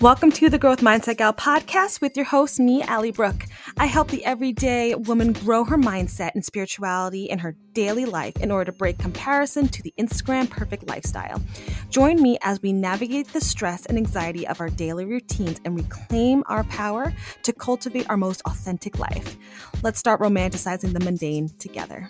Welcome to the Growth Mindset Gal podcast with your host, me, Allie Brooke. I help the everyday woman grow her mindset and spirituality in her daily life in order to break comparison to the Instagram perfect lifestyle. Join me as we navigate the stress and anxiety of our daily routines and reclaim our power to cultivate our most authentic life. Let's start romanticizing the mundane together.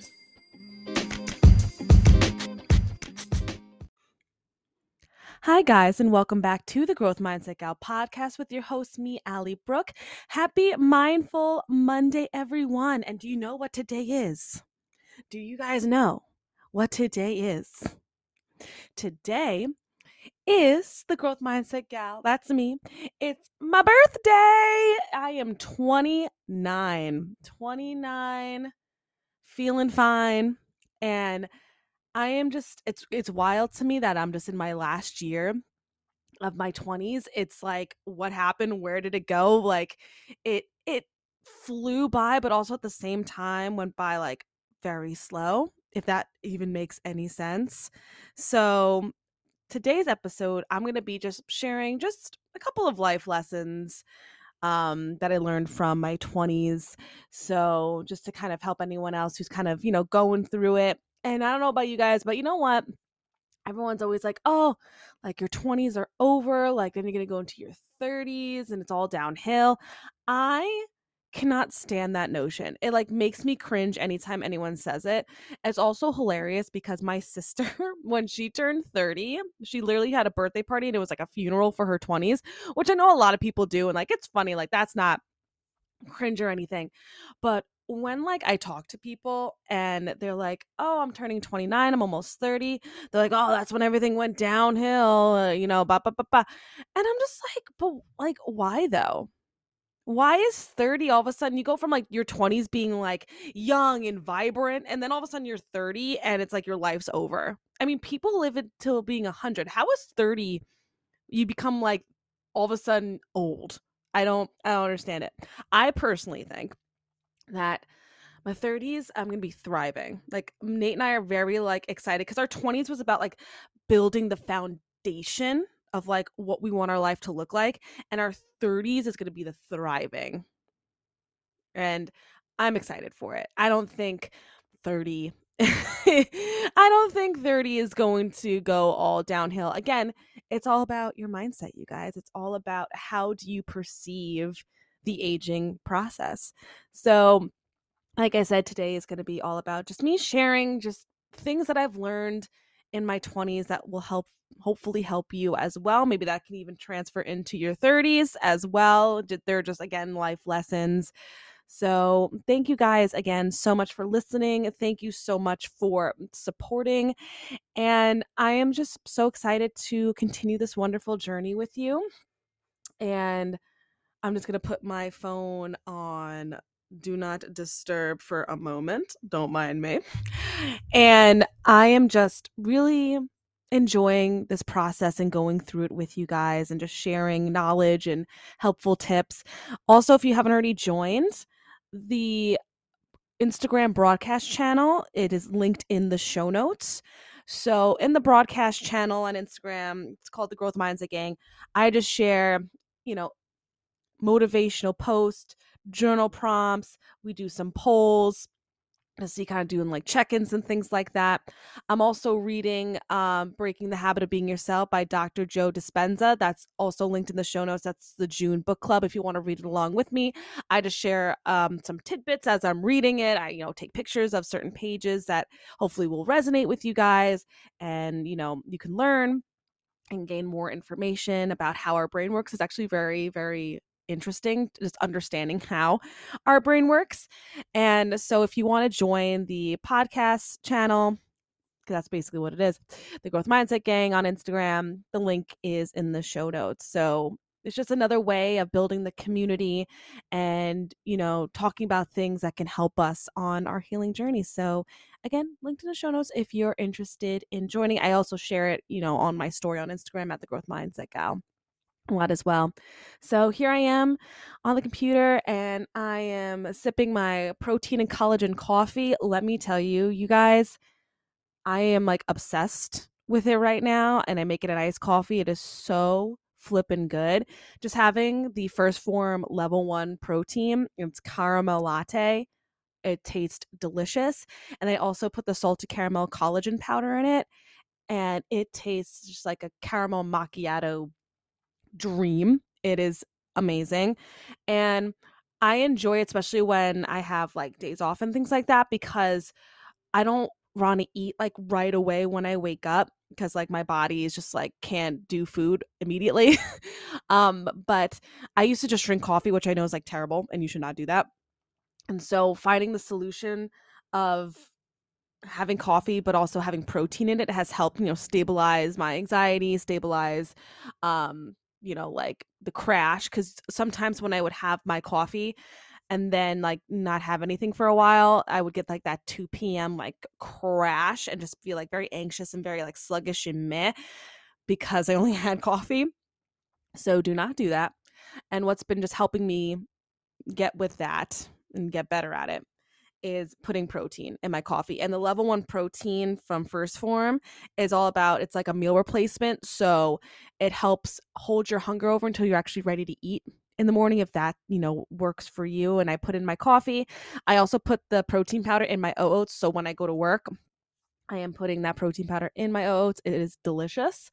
Hi, guys, and welcome back to the Growth Mindset Gal podcast with your host, me, Allie Brooke. Happy Mindful Monday, everyone. And do you know what today is? Do you guys know what today is? Today is the Growth Mindset Gal. That's me. It's my birthday. I am 29. 29, feeling fine. And I am just it's it's wild to me that I'm just in my last year of my 20s. It's like what happened? Where did it go? Like it it flew by but also at the same time went by like very slow if that even makes any sense. So today's episode I'm going to be just sharing just a couple of life lessons um, that I learned from my 20s. So, just to kind of help anyone else who's kind of, you know, going through it and I don't know about you guys, but you know what? Everyone's always like, oh, like your 20s are over. Like then you're going to go into your 30s and it's all downhill. I cannot stand that notion. It like makes me cringe anytime anyone says it. It's also hilarious because my sister, when she turned 30, she literally had a birthday party and it was like a funeral for her 20s, which I know a lot of people do. And like it's funny, like that's not cringe or anything. But when like I talk to people and they're like, "Oh, I'm turning 29, I'm almost 30." They're like, "Oh, that's when everything went downhill," uh, you know, ba ba ba ba. And I'm just like, "But like why though?" Why is 30 all of a sudden you go from like your 20s being like young and vibrant and then all of a sudden you're 30 and it's like your life's over. I mean, people live until being 100. How is 30 you become like all of a sudden old? I don't I don't understand it. I personally think that my 30s i'm gonna be thriving like nate and i are very like excited because our 20s was about like building the foundation of like what we want our life to look like and our 30s is gonna be the thriving and i'm excited for it i don't think 30 I don't think 30 is going to go all downhill. Again, it's all about your mindset, you guys. It's all about how do you perceive the aging process. So, like I said, today is going to be all about just me sharing just things that I've learned in my 20s that will help hopefully help you as well. Maybe that can even transfer into your 30s as well. They're just again life lessons. So, thank you guys again so much for listening. Thank you so much for supporting. And I am just so excited to continue this wonderful journey with you. And I'm just going to put my phone on do not disturb for a moment. Don't mind me. And I am just really enjoying this process and going through it with you guys and just sharing knowledge and helpful tips. Also, if you haven't already joined the Instagram broadcast channel, it is linked in the show notes. So, in the broadcast channel on Instagram, it's called the Growth Mindset Gang. I just share, you know, motivational post, journal prompts. We do some polls to see kind of doing like check-ins and things like that. I'm also reading um, Breaking the Habit of Being Yourself by Dr. Joe Dispenza. That's also linked in the show notes. That's the June book club if you want to read it along with me. I just share um, some tidbits as I'm reading it. I, you know, take pictures of certain pages that hopefully will resonate with you guys and, you know, you can learn and gain more information about how our brain works. It's actually very, very interesting just understanding how our brain works. And so if you want to join the podcast channel, because that's basically what it is. The Growth Mindset Gang on Instagram. The link is in the show notes. So it's just another way of building the community and, you know, talking about things that can help us on our healing journey. So again, linked in the show notes if you're interested in joining. I also share it, you know, on my story on Instagram at the Growth Mindset Gal a lot as well. So here I am on the computer and I am sipping my protein and collagen coffee. Let me tell you, you guys, I am like obsessed with it right now and I make it an iced coffee. It is so flippin' good. Just having the 1st Phorm level one protein, it's caramel latte. It tastes delicious. And I also put the salted caramel collagen powder in it. And it tastes just like a caramel macchiato dream. It is amazing. And I enjoy it, especially when I have like days off and things like that, because I don't want to eat like right away when I wake up because like my body is just like can't do food immediately. um, but I used to just drink coffee, which I know is like terrible and you should not do that. And so finding the solution of having coffee but also having protein in it has helped, you know, stabilize my anxiety, stabilize um, you know, like the crash cuz sometimes when I would have my coffee and then like not have anything for a while, I would get like that 2 p.m. like crash and just feel like very anxious and very like sluggish and meh because I only had coffee. So do not do that. And what's been just helping me get with that and get better at it is putting protein in my coffee. And the level one protein from 1st Phorm is all about it's like a meal replacement. So it helps hold your hunger over until you're actually ready to eat in the morning if that you know works for you and i put in my coffee i also put the protein powder in my oats so when i go to work i am putting that protein powder in my oats it is delicious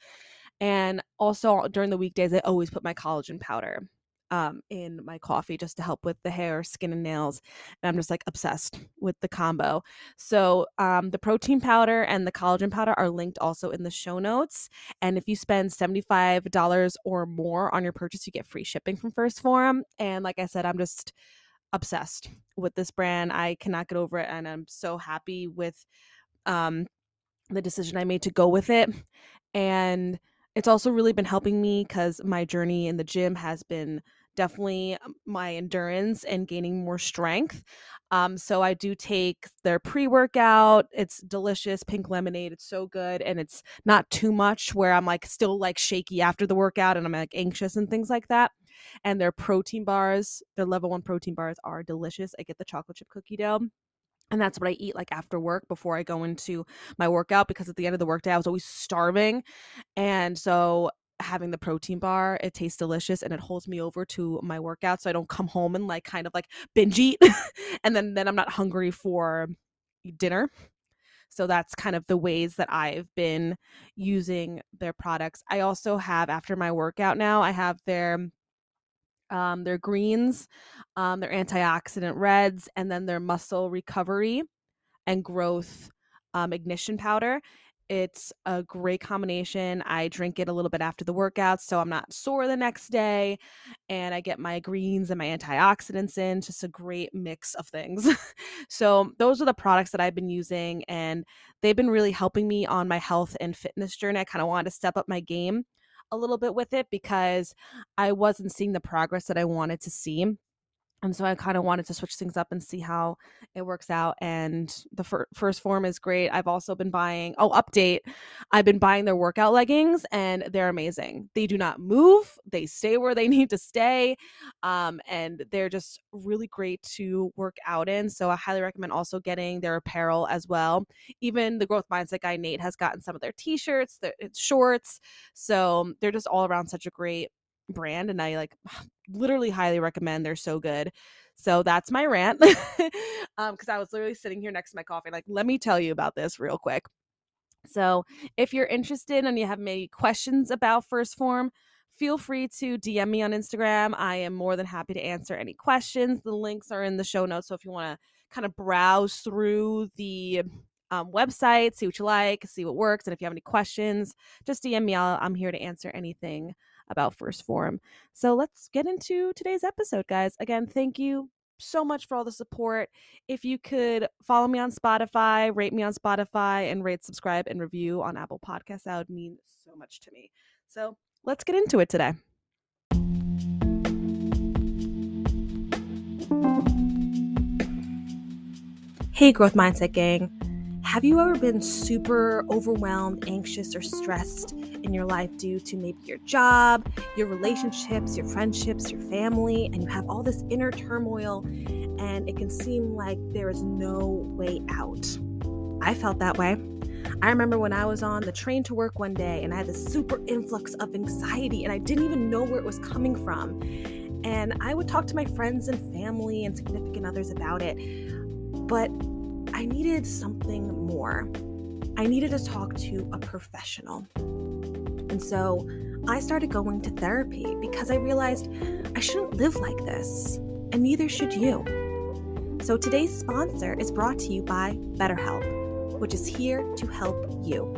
and also during the weekdays i always put my collagen powder um, in my coffee just to help with the hair, skin, and nails. And I'm just like obsessed with the combo. So um, the protein powder and the collagen powder are linked also in the show notes. And if you spend $75 or more on your purchase, you get free shipping from 1st Phorm. And like I said, I'm just obsessed with this brand. I cannot get over it. And I'm so happy with um, the decision I made to go with it. And it's also really been helping me because my journey in the gym has been definitely um, my endurance and gaining more strength. Um, so I do take their pre workout. It's delicious, pink lemonade. It's so good, and it's not too much where I'm like still like shaky after the workout and I'm like anxious and things like that. And their protein bars, their level one protein bars are delicious. I get the chocolate chip cookie dough and that's what I eat like after work before I go into my workout because at the end of the workday I was always starving. And so having the protein bar, it tastes delicious and it holds me over to my workout so I don't come home and like kind of like binge eat and then then I'm not hungry for dinner. So that's kind of the ways that I've been using their products. I also have after my workout now, I have their um, their greens, um, their antioxidant reds, and then their muscle recovery and growth um, ignition powder. It's a great combination. I drink it a little bit after the workout so I'm not sore the next day. And I get my greens and my antioxidants in. Just a great mix of things. so, those are the products that I've been using, and they've been really helping me on my health and fitness journey. I kind of wanted to step up my game a little bit with it because I wasn't seeing the progress that I wanted to see and so I kind of wanted to switch things up and see how it works out. And the fir- 1st Phorm is great. I've also been buying, oh, update. I've been buying their workout leggings and they're amazing. They do not move, they stay where they need to stay. Um, and they're just really great to work out in. So I highly recommend also getting their apparel as well. Even the growth mindset guy, Nate, has gotten some of their t shirts, their shorts. So they're just all around such a great brand and I like literally highly recommend. They're so good. So that's my rant. um cuz I was literally sitting here next to my coffee like let me tell you about this real quick. So, if you're interested and you have any questions about 1st Phorm, feel free to DM me on Instagram. I am more than happy to answer any questions. The links are in the show notes. So if you want to kind of browse through the um, website, see what you like, see what works, and if you have any questions, just DM me. i i am here to answer anything about 1st Phorm. So let's get into today's episode, guys. Again, thank you so much for all the support. If you could follow me on Spotify, rate me on Spotify, and rate, subscribe, and review on Apple Podcasts, that would mean so much to me. So let's get into it today. Hey, Growth Mindset Gang. Have you ever been super overwhelmed, anxious, or stressed in your life due to maybe your job, your relationships, your friendships, your family, and you have all this inner turmoil and it can seem like there is no way out? I felt that way. I remember when I was on the train to work one day and I had this super influx of anxiety and I didn't even know where it was coming from. And I would talk to my friends and family and significant others about it. But I needed something more. I needed to talk to a professional. And so I started going to therapy because I realized I shouldn't live like this, and neither should you. So today's sponsor is brought to you by BetterHelp, which is here to help you.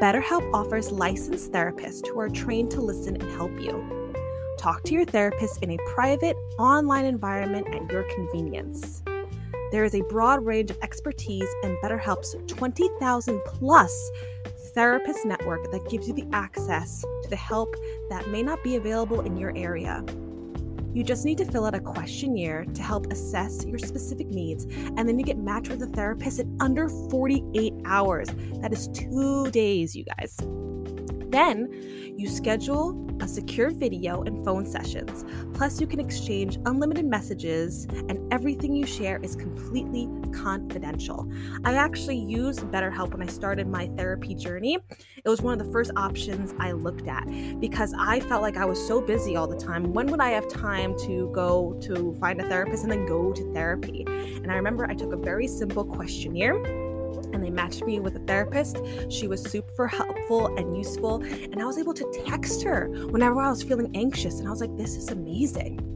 BetterHelp offers licensed therapists who are trained to listen and help you. Talk to your therapist in a private, online environment at your convenience. There is a broad range of expertise in BetterHelp's 20,000 plus therapist network that gives you the access to the help that may not be available in your area. You just need to fill out a questionnaire to help assess your specific needs, and then you get matched with a therapist in under 48 hours. That is two days, you guys. Then you schedule a secure video and phone sessions. Plus, you can exchange unlimited messages, and everything you share is completely confidential. I actually used BetterHelp when I started my therapy journey. It was one of the first options I looked at because I felt like I was so busy all the time. When would I have time to go to find a therapist and then go to therapy? And I remember I took a very simple questionnaire and they matched me with a therapist. She was super helpful and useful. And I was able to text her whenever I was feeling anxious. And I was like, this is amazing.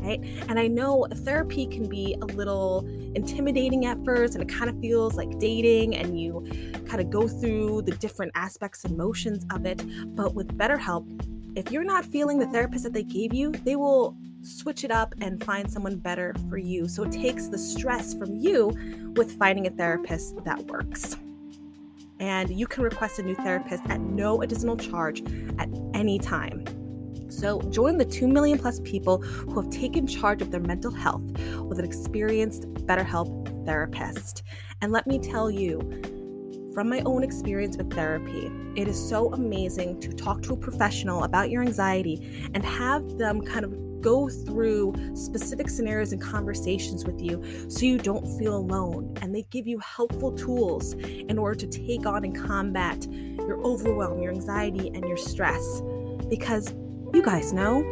Right? And I know therapy can be a little intimidating at first, and it kind of feels like dating, and you kind of go through the different aspects and motions of it. But with BetterHelp, if you're not feeling the therapist that they gave you, they will switch it up and find someone better for you. So it takes the stress from you with finding a therapist that works. And you can request a new therapist at no additional charge at any time. So join the 2 million plus people who have taken charge of their mental health with an experienced BetterHelp therapist. And let me tell you, from my own experience with therapy, it is so amazing to talk to a professional about your anxiety and have them kind of go through specific scenarios and conversations with you so you don't feel alone. And they give you helpful tools in order to take on and combat your overwhelm, your anxiety, and your stress. Because you guys know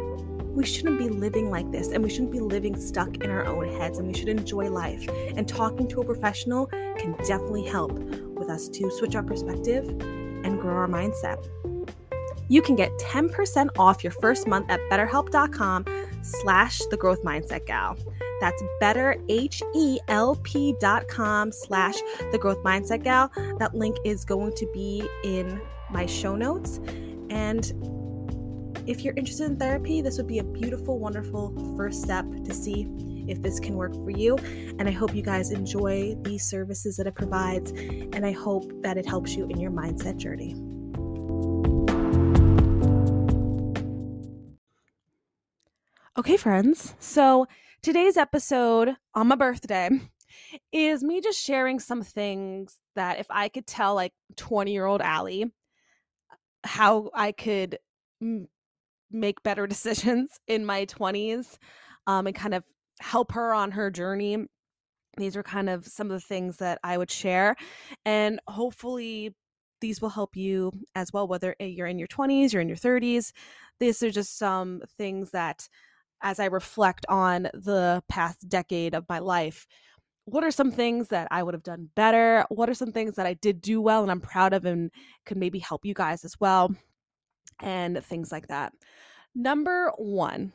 we shouldn't be living like this and we shouldn't be living stuck in our own heads and we should enjoy life. And talking to a professional can definitely help with us to switch our perspective and grow our mindset. You can get 10% off your first month at betterhelp.com slash the growth mindset gal. That's betterhelp.com slash the growth mindset gal. That link is going to be in my show notes. And if you're interested in therapy, this would be a beautiful, wonderful first step to see if this can work for you. And I hope you guys enjoy these services that it provides. And I hope that it helps you in your mindset journey. Okay, friends. So today's episode on my birthday is me just sharing some things that if I could tell like 20 year old Allie how I could m- make better decisions in my 20s um, and kind of help her on her journey. These are kind of some of the things that I would share. And hopefully, these will help you as well, whether you're in your 20s, you're in your 30s. These are just some things that as I reflect on the past decade of my life, what are some things that I would have done better? What are some things that I did do well and I'm proud of and could maybe help you guys as well? And things like that. Number one,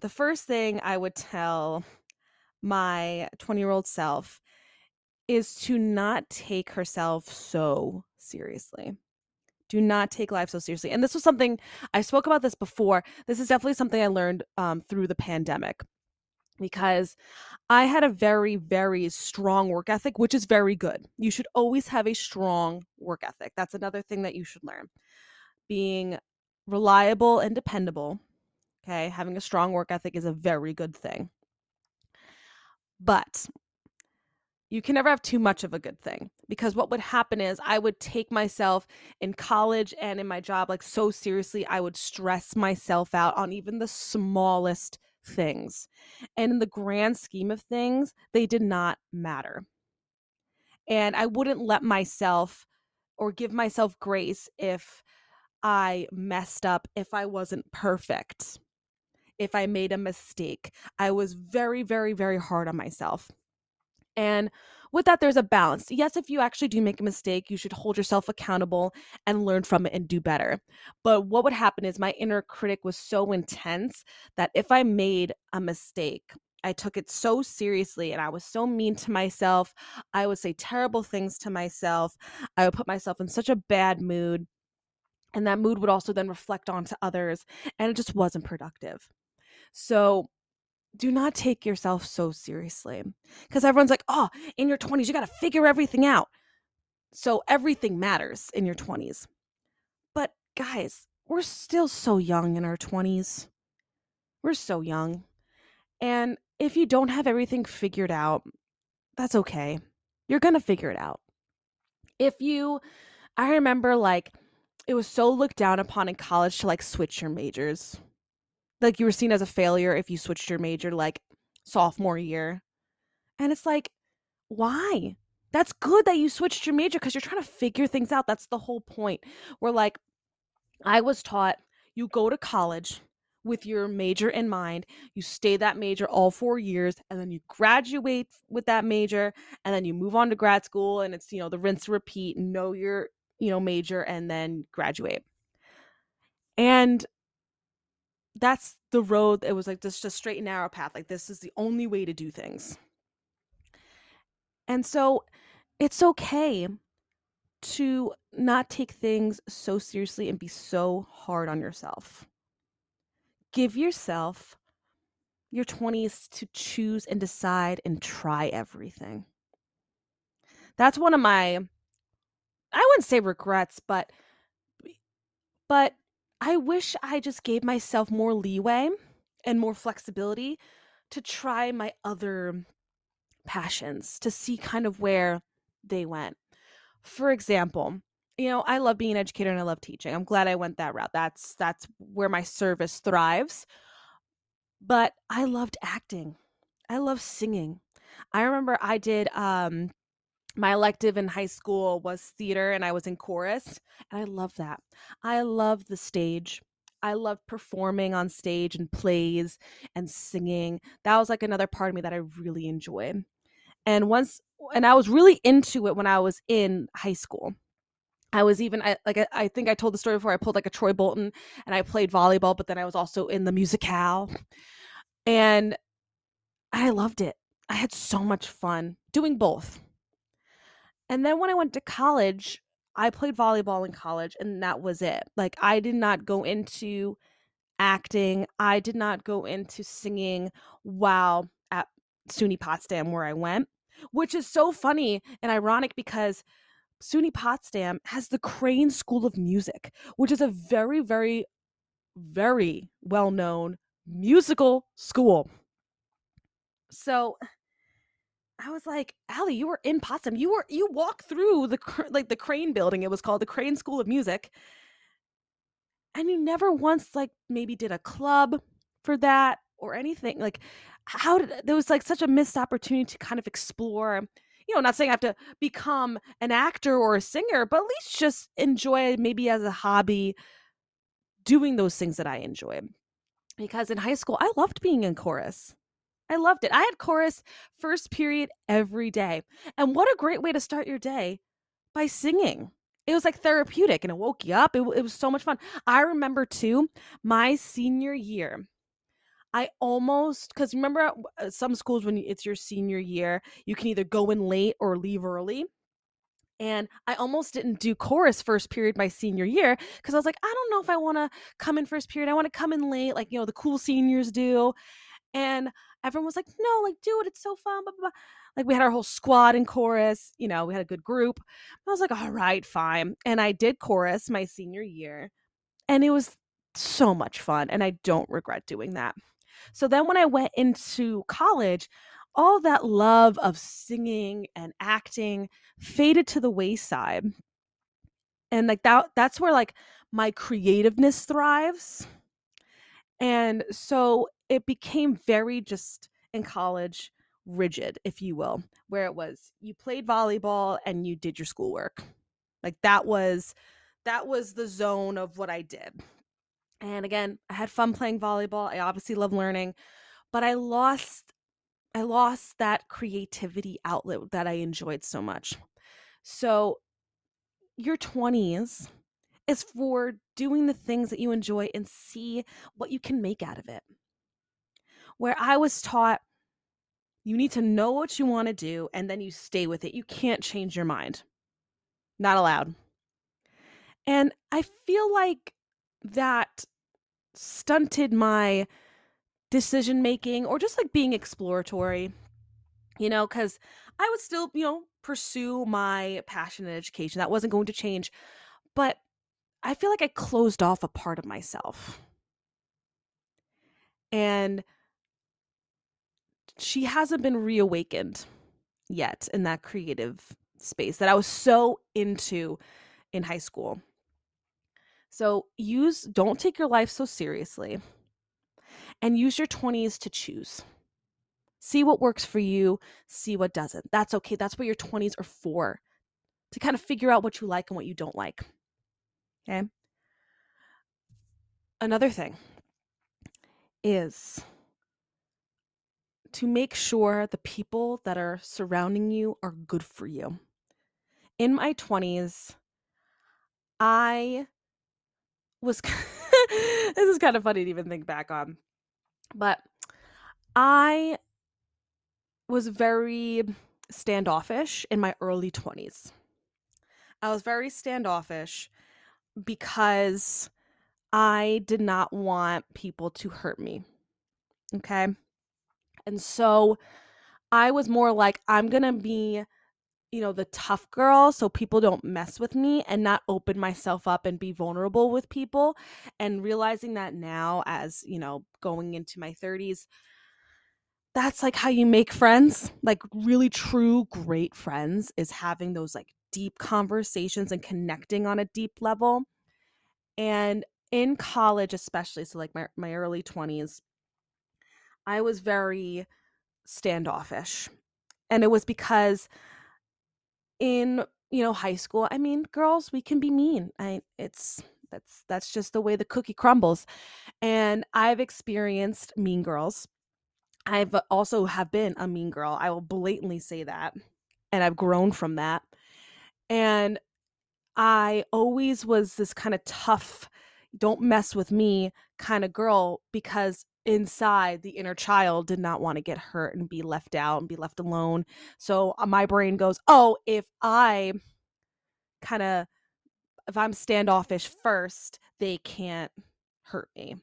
the first thing I would tell my 20 year old self is to not take herself so seriously. Do not take life so seriously. And this was something I spoke about this before. This is definitely something I learned um, through the pandemic because I had a very, very strong work ethic, which is very good. You should always have a strong work ethic. That's another thing that you should learn. Being reliable and dependable, okay, having a strong work ethic is a very good thing. But you can never have too much of a good thing because what would happen is I would take myself in college and in my job like so seriously I would stress myself out on even the smallest things. And in the grand scheme of things, they did not matter. And I wouldn't let myself or give myself grace if I messed up, if I wasn't perfect, if I made a mistake. I was very, very, very hard on myself. And with that, there's a balance. Yes, if you actually do make a mistake, you should hold yourself accountable and learn from it and do better. But what would happen is my inner critic was so intense that if I made a mistake, I took it so seriously and I was so mean to myself. I would say terrible things to myself. I would put myself in such a bad mood. And that mood would also then reflect onto others. And it just wasn't productive. So do not take yourself so seriously because everyone's like, oh, in your 20s, you got to figure everything out. So everything matters in your 20s. But guys, we're still so young in our 20s. We're so young. And if you don't have everything figured out, that's okay. You're going to figure it out. If you, I remember like, it was so looked down upon in college to like switch your majors like you were seen as a failure if you switched your major like sophomore year. And it's like, why? That's good that you switched your major because you're trying to figure things out. That's the whole point. Where like I was taught you go to college with your major in mind, you stay that major all four years, and then you graduate with that major, and then you move on to grad school, and it's you know the rinse repeat, know your you know major, and then graduate. And that's the road it was like just a straight and narrow path like this is the only way to do things. And so it's okay to not take things so seriously and be so hard on yourself. Give yourself your 20s to choose and decide and try everything. That's one of my i wouldn't say regrets but but I wish I just gave myself more leeway and more flexibility to try my other passions to see kind of where they went. For example, you know, I love being an educator and I love teaching. I'm glad I went that route. That's that's where my service thrives. But I loved acting. I love singing. I remember I did um my elective in high school was theater and I was in chorus. And I love that. I love the stage. I love performing on stage and plays and singing. That was like another part of me that I really enjoy. And once, and I was really into it when I was in high school. I was even I, like I, I think I told the story before. I pulled like a Troy Bolton and I played volleyball, but then I was also in the musicale, and I loved it. I had so much fun doing both. And then when I went to college, I played volleyball in college and that was it. Like I did not go into acting. I did not go into singing while at SUNY Potsdam where I went, which is so funny and ironic because SUNY Potsdam has the Crane School of Music, which is a very, very, very well known musical school. So I was like, Allie, you were in Potsdam. You were you walked through the like the Crane building. It was called the Crane School of Music. And you never once like maybe did a club for that or anything. Like how did there was like such a missed opportunity to kind of explore you know, not saying I have to become an actor or a singer, but at least just enjoy maybe as a hobby doing those things that I enjoy. Because in high school, I loved being in chorus. I loved it. I had chorus first period every day. And what a great way to start your day by singing. It was like therapeutic and it woke you up. It, it was so much fun. I remember too, my senior year, I almost, because remember uh, some schools when it's your senior year, you can either go in late or leave early. And I almost didn't do chorus first period my senior year because I was like, I don't know if I want to come in first period. I want to come in late, like, you know, the cool seniors do. And everyone was like, no, like, do it. It's so fun. Blah, blah, blah. Like, we had our whole squad in chorus. You know, we had a good group. I was like, all right, fine. And I did chorus my senior year. And it was so much fun. And I don't regret doing that. So then when I went into college, all that love of singing and acting faded to the wayside. And like that that's where like my creativeness thrives. And so it became very just in college rigid, if you will, where it was you played volleyball and you did your schoolwork. Like that was that was the zone of what I did. And again, I had fun playing volleyball. I obviously love learning, but I lost I lost that creativity outlet that I enjoyed so much. So your 20s is for doing the things that you enjoy and see what you can make out of it. Where I was taught you need to know what you want to do and then you stay with it. You can't change your mind. Not allowed. And I feel like that stunted my decision making or just like being exploratory, you know, because I would still, you know, pursue my passion in education. That wasn't going to change. But I feel like I closed off a part of myself. And she hasn't been reawakened yet in that creative space that I was so into in high school. So use don't take your life so seriously and use your 20s to choose. See what works for you, see what doesn't. That's okay. That's what your 20s are for. To kind of figure out what you like and what you don't like. Okay? Another thing is to make sure the people that are surrounding you are good for you. In my 20s, I was this is kind of funny to even think back on. But I was very standoffish in my early 20s. I was very standoffish because I did not want people to hurt me. Okay. And so I was more like, I'm going to be, you know, the tough girl so people don't mess with me and not open myself up and be vulnerable with people. And realizing that now, as, you know, going into my 30s, that's like how you make friends. Like, really true, great friends is having those like deep conversations and connecting on a deep level. And in college, especially, so like my, my early 20s, I was very standoffish. And it was because in, you know, high school, I mean, girls, we can be mean. I it's that's that's just the way the cookie crumbles. And I've experienced mean girls. I've also have been a mean girl. I will blatantly say that. And I've grown from that. And I always was this kind of tough, don't mess with me kind of girl because inside the inner child did not want to get hurt and be left out and be left alone. So uh, my brain goes, "Oh, if I kind of if I'm standoffish first, they can't hurt me."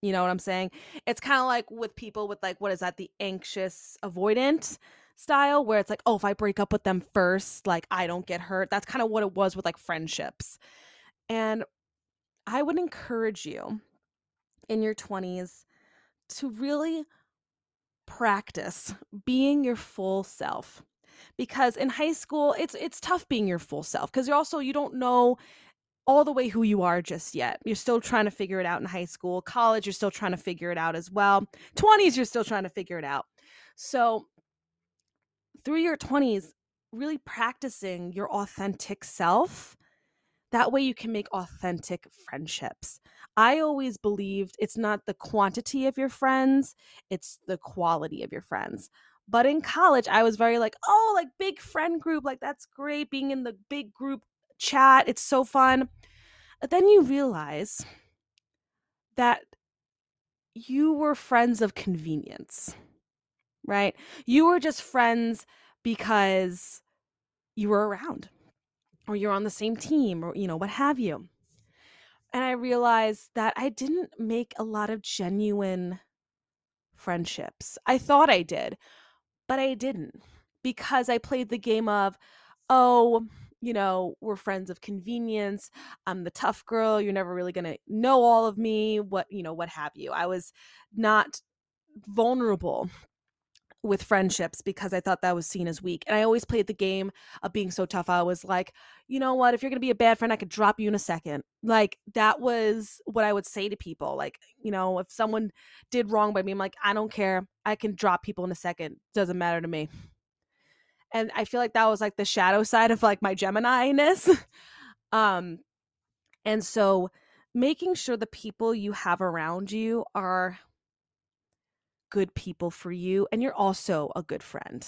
You know what I'm saying? It's kind of like with people with like what is that the anxious avoidant style where it's like, "Oh, if I break up with them first, like I don't get hurt." That's kind of what it was with like friendships. And I would encourage you in your 20s to really practice being your full self because in high school it's it's tough being your full self because you're also you don't know all the way who you are just yet. You're still trying to figure it out in high school. College, you're still trying to figure it out as well. 20s, you're still trying to figure it out. So, through your 20s, really practicing your authentic self that way you can make authentic friendships. I always believed it's not the quantity of your friends, it's the quality of your friends. But in college, I was very like, oh, like big friend group, like that's great being in the big group chat, it's so fun. But then you realize that you were friends of convenience, right? You were just friends because you were around or you're on the same team or you know what have you. And i realized that i didn't make a lot of genuine friendships. I thought i did but i didn't because i played the game of oh you know we're friends of convenience. I'm the tough girl. You're never really going to know all of me what you know what have you. I was not vulnerable with friendships because I thought that was seen as weak. And I always played the game of being so tough. I was like, you know what? If you're going to be a bad friend, I could drop you in a second. Like, that was what I would say to people. Like, you know, if someone did wrong by me, I'm like, I don't care. I can drop people in a second. Doesn't matter to me. And I feel like that was like the shadow side of like my Gemini ness. um, and so making sure the people you have around you are good people for you and you're also a good friend.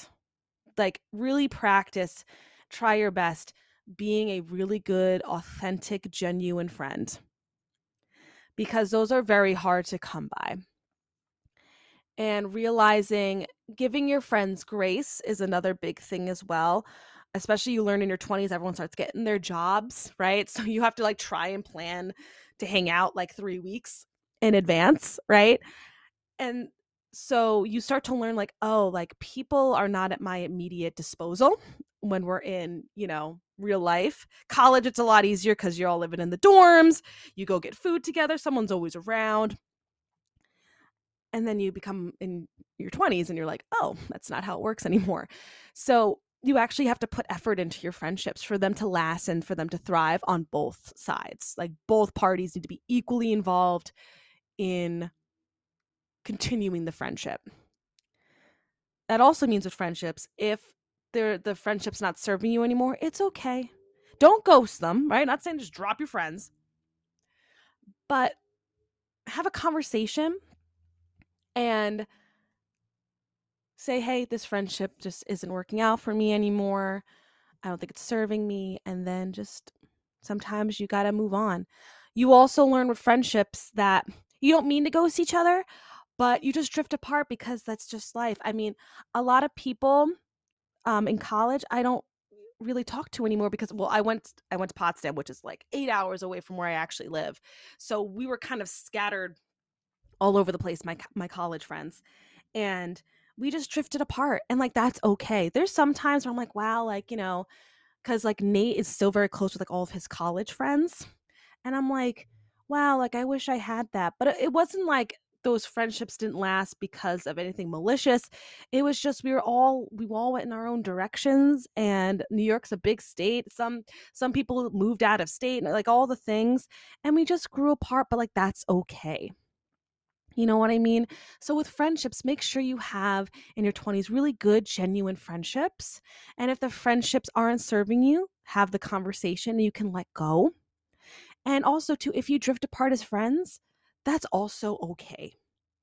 Like, really practice, try your best being a really good, authentic, genuine friend because those are very hard to come by. And realizing giving your friends grace is another big thing as well. Especially you learn in your 20s, everyone starts getting their jobs, right? So you have to like try and plan to hang out like three weeks in advance, right? And so you start to learn like oh like people are not at my immediate disposal when we're in you know real life. College it's a lot easier because you're all living in the dorms you go get food together someone's always around. And then you become in your 20s and you're like oh that's not how it works anymore. So you actually have to put effort into your friendships for them to last and for them to thrive on both sides. Like both parties need to be equally involved in continuing the friendship. That also means with friendships, if they're the friendship's not serving you anymore, it's okay. Don't ghost them, right? Not saying just drop your friends, but have a conversation and say, hey, this friendship just isn't working out for me anymore. I don't think it's serving me. And then just sometimes you got to move on. You also learn with friendships that you don't mean to ghost each other, but you just drift apart because that's just life. I mean, a lot of people um, in college, I don't really talk to anymore because well I went I went to Potsdam which is like 8 hours away from where I actually live. So we were kind of scattered all over the place my my college friends and we just drifted apart and like that's okay. There's some times where I'm like wow like you know cuz like Nate is still very close with like all of his college friends and I'm like wow like I wish I had that. But it wasn't like those friendships didn't last because of anything malicious. It was just we were all we all went in our own directions and New York's a big state. Some some people moved out of state and like all the things and we just grew apart but like that's okay. You know what I mean? So, with friendships, make sure you have in your 20s really good, genuine friendships. And if the friendships aren't serving you, have the conversation and you can let go. And also, too, if you drift apart as friends, that's also okay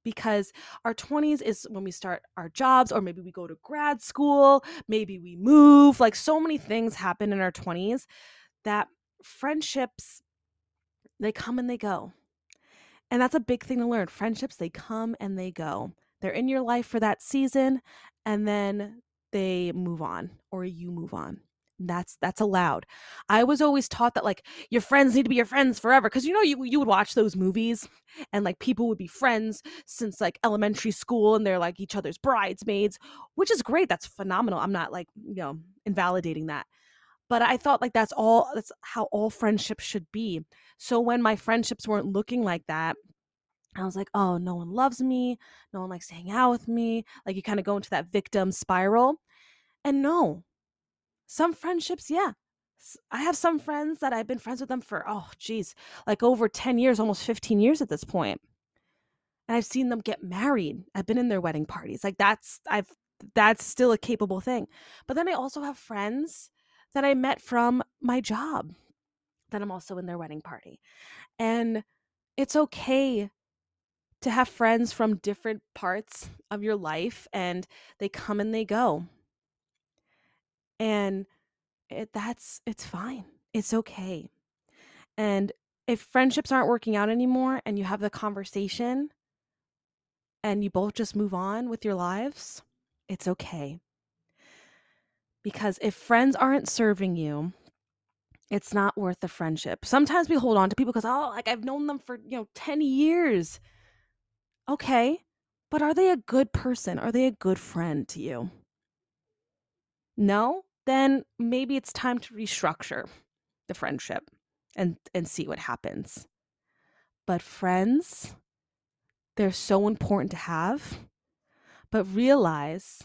because our 20s is when we start our jobs or maybe we go to grad school maybe we move like so many things happen in our 20s that friendships they come and they go. And that's a big thing to learn friendships they come and they go. They're in your life for that season and then they move on or you move on that's that's allowed i was always taught that like your friends need to be your friends forever because you know you, you would watch those movies and like people would be friends since like elementary school and they're like each other's bridesmaids which is great that's phenomenal i'm not like you know invalidating that but i thought like that's all that's how all friendships should be so when my friendships weren't looking like that I was like, oh, no one loves me. No one likes to hang out with me. Like, you kind of go into that victim spiral. And no, some friendships, yeah. I have some friends that I've been friends with them for, oh, geez, like over 10 years, almost 15 years at this point. And I've seen them get married. I've been in their wedding parties. Like that's, I've, that's still a capable thing. But then I also have friends that I met from my job that I'm also in their wedding party. And it's okay to have friends from different parts of your life and they come and they go and it, that's it's fine. It's okay. And if friendships aren't working out anymore and you have the conversation and you both just move on with your lives it's okay. Because if friends aren't serving you it's not worth the friendship. Sometimes we hold on to people because oh like i've known them for you know 10 years. Okay but are they a good person? Are they a good friend to you? No then maybe it's time to restructure the friendship and and see what happens. But friends, they're so important to have, But realize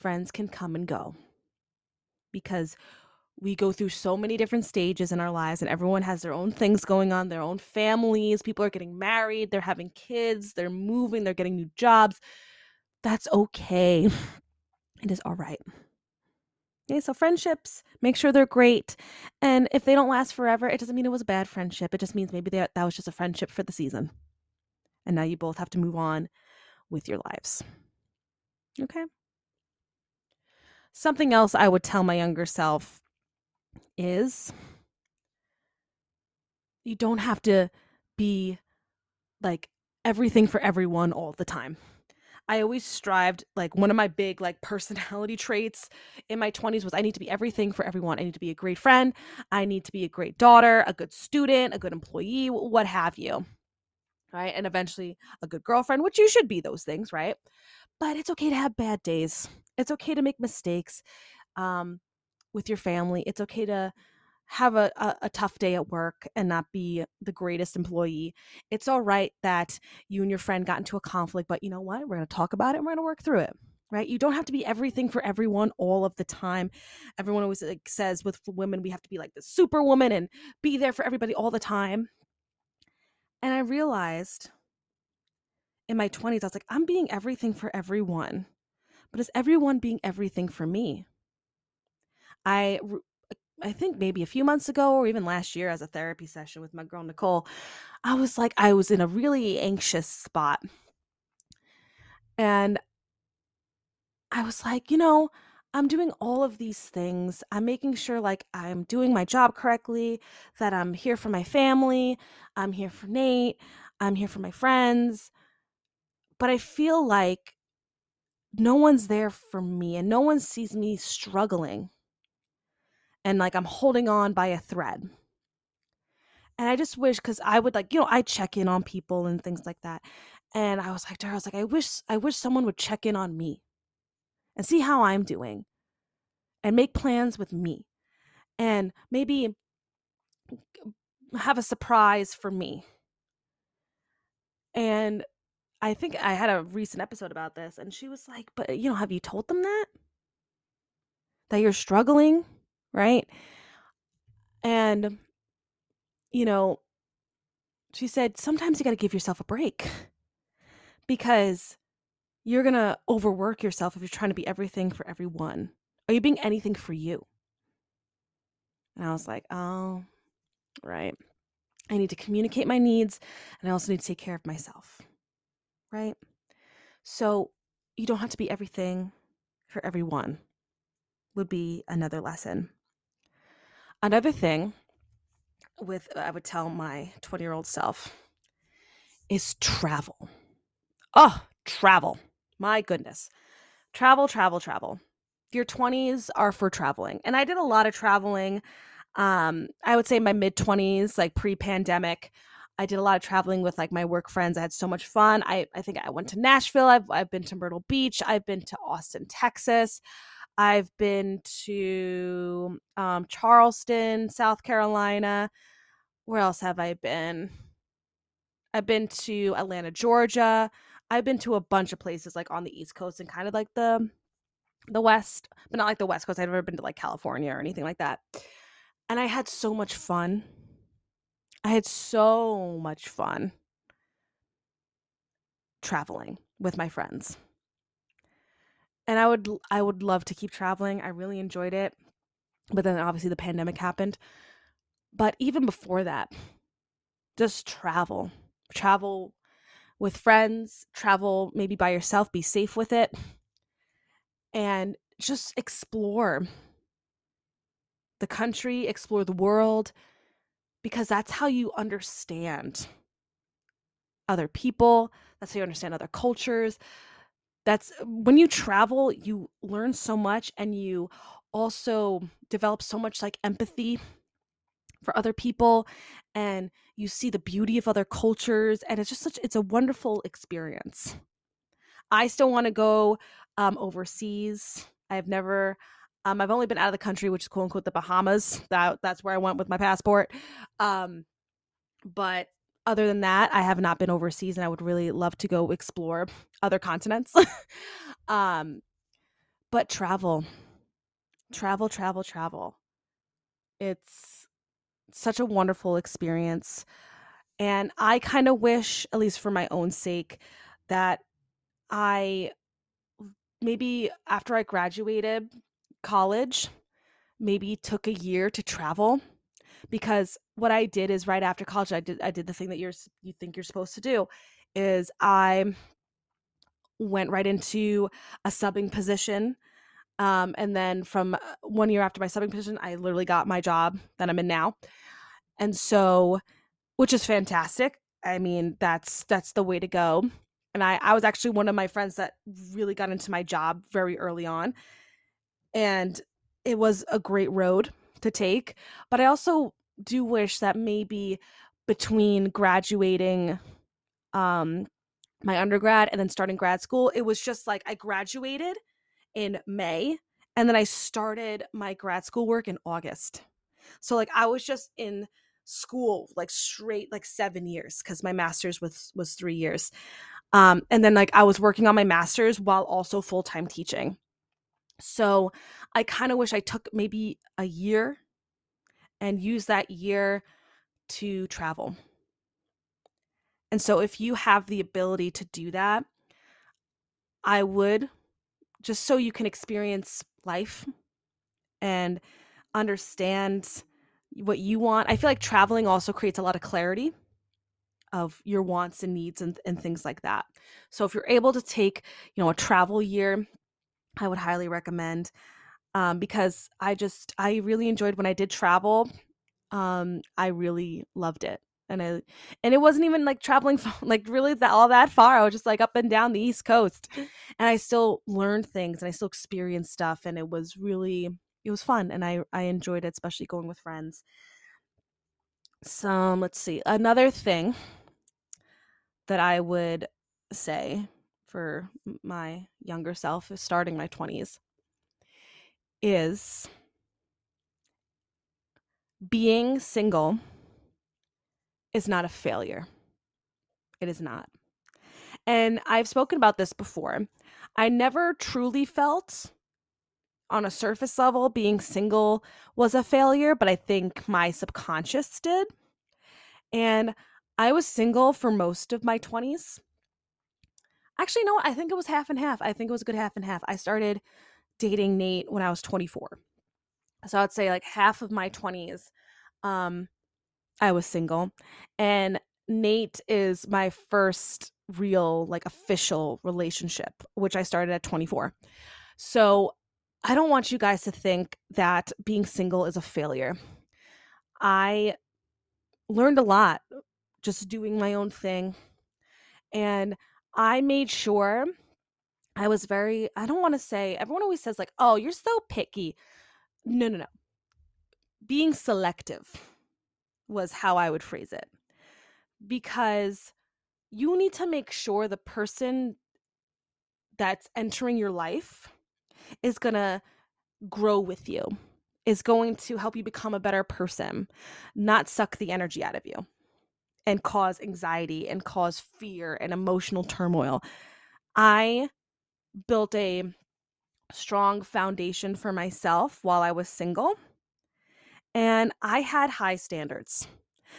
friends can come and go because we go through so many different stages in our lives and everyone has their own things going on their own families people are getting married they're having kids they're moving they're getting new jobs. That's okay. It is all right okay so friendships make sure they're great and if they don't last forever it doesn't mean it was a bad friendship it just means maybe that, that was just a friendship for the season. And now you both have to move on with your lives. Okay? Something else i would tell my younger self is you don't have to be like everything for everyone all the time. I always strived like one of my big like personality traits in my 20s was I need to be everything for everyone. I need to be a great friend, I need to be a great daughter, a good student, a good employee, what have you. Right? And eventually a good girlfriend, which you should be those things, right? But it's okay to have bad days. It's okay to make mistakes. Um with your family. It's okay to have a, a, a, tough day at work and not be the greatest employee. It's all right that you and your friend got into a conflict, but you know what? We're going to talk about it and we're going to work through it. Right? You don't have to be everything for everyone all of the time. Everyone always like, says with women, we have to be like the superwoman and be there for everybody all the time. And I realized in my 20s, I was like, I'm being everything for everyone, but is everyone being everything for me? I I think maybe a few months ago or even last year as a therapy session with my girl Nicole, I was like I was in a really anxious spot. And I was like, you know, I'm doing all of these things. I'm making sure like I'm doing my job correctly, that I'm here for my family, I'm here for Nate, I'm here for my friends. But I feel like no one's there for me and no one sees me struggling and like I'm holding on by a thread. And I just wish because I would like, you know, I check in on people and things like that. And I was like, to her, I was like, I wish I wish someone would check in on me and see how I'm doing and make plans with me. And maybe have a surprise for me. And I think I had a recent episode about this, and she was like, But, you know, have you told them that? That you're struggling? Right? And, you know, she said, sometimes you got to give yourself a break because you're going to overwork yourself if you're trying to be everything for everyone. Are you being anything for you? And I was like, oh, right. I need to communicate my needs and I also need to take care of myself. Right? So you don't have to be everything for everyone, would be another lesson. Another thing with I would tell my 20 year old self is travel. Oh, travel. My goodness. Travel, travel, travel. Your 20s are for traveling. And I did a lot of traveling. Um, I would say my mid 20s, like pre pandemic. I did a lot of traveling with like my work friends. I had so much fun. I, I think I went to Nashville. I've, I've been to Myrtle Beach. I've been to Austin, Texas. I've been to um, Charleston, South Carolina. Where else have I been? I've been to Atlanta, Georgia. I've been to a bunch of places like on the East Coast and kind of like the the West, but not like the West Coast. I've never been to like California or anything like that. And I had so much fun. I had so much fun traveling with my friends and I would I would love to keep traveling. I really enjoyed it. But then obviously the pandemic happened. But even before that, just travel. Travel with friends, travel maybe by yourself, be safe with it. And just explore the country, explore the world because that's how you understand other people, that's how you understand other cultures, that's when you travel you learn so much and you also develop so much like empathy for other people and you see the beauty of other cultures and it's just such it's a wonderful experience. I still want to go um, overseas. I've never um, i've only been out of the country which is quote unquote the bahamas. That that's where i went with my passport. Um, but other than that, I have not been overseas and I would really love to go explore other continents. um, but travel, travel, travel, travel. It's such a wonderful experience. And I kind of wish, at least for my own sake, that I maybe after I graduated college, maybe took a year to travel because what I did is right after college I did I did the thing that you're you think you're supposed to do is I went right into a subbing position um, and then from uh, one year after my subbing position I literally got my job that I'm in now. And so which is fantastic. I mean that's that's the way to go. And I I was actually one of my friends that really got into my job very early on and it was a great road to take. But I also do wish that maybe between graduating um my undergrad and then starting grad school, it was just like I graduated in May and then I started my grad school work in August. So like I was just in school like straight like 7 years cuz my masters was was 3 years. Um and then like I was working on my masters while also full-time teaching. So I kind of wish I took maybe a year and use that year to travel. And so if you have the ability to do that, I would just so you can experience life and understand what you want. I feel like traveling also creates a lot of clarity of your wants and needs and, and things like that. So if you're able to take, you know, a travel year I would highly recommend um, because I just I really enjoyed when I did travel. Um, I really loved it, and I and it wasn't even like traveling like really that all that far. I was just like up and down the East Coast, and I still learned things and I still experienced stuff, and it was really it was fun, and I I enjoyed it, especially going with friends. Some let's see another thing that I would say for my younger self is starting my 20s is being single is not a failure. It is not. And I've spoken about this before. I never truly felt on a surface level being single was a failure, but I think my subconscious did. And I was single for most of my 20s. Actually, no, I think it was half and half. I think it was a good half and half. I started dating Nate when I was 24. So I'd say like half of my 20s um I was single and Nate is my first real like official relationship which I started at 24. So I don't want you guys to think that being single is a failure. I learned a lot just doing my own thing and I made sure I was very, I don't want to say, everyone always says, like, oh, you're so picky. No, no, no. Being selective was how I would phrase it. Because you need to make sure the person that's entering your life is going to grow with you, is going to help you become a better person, not suck the energy out of you and cause anxiety and cause fear and emotional turmoil. I built a strong foundation for myself while I was single, and I had high standards.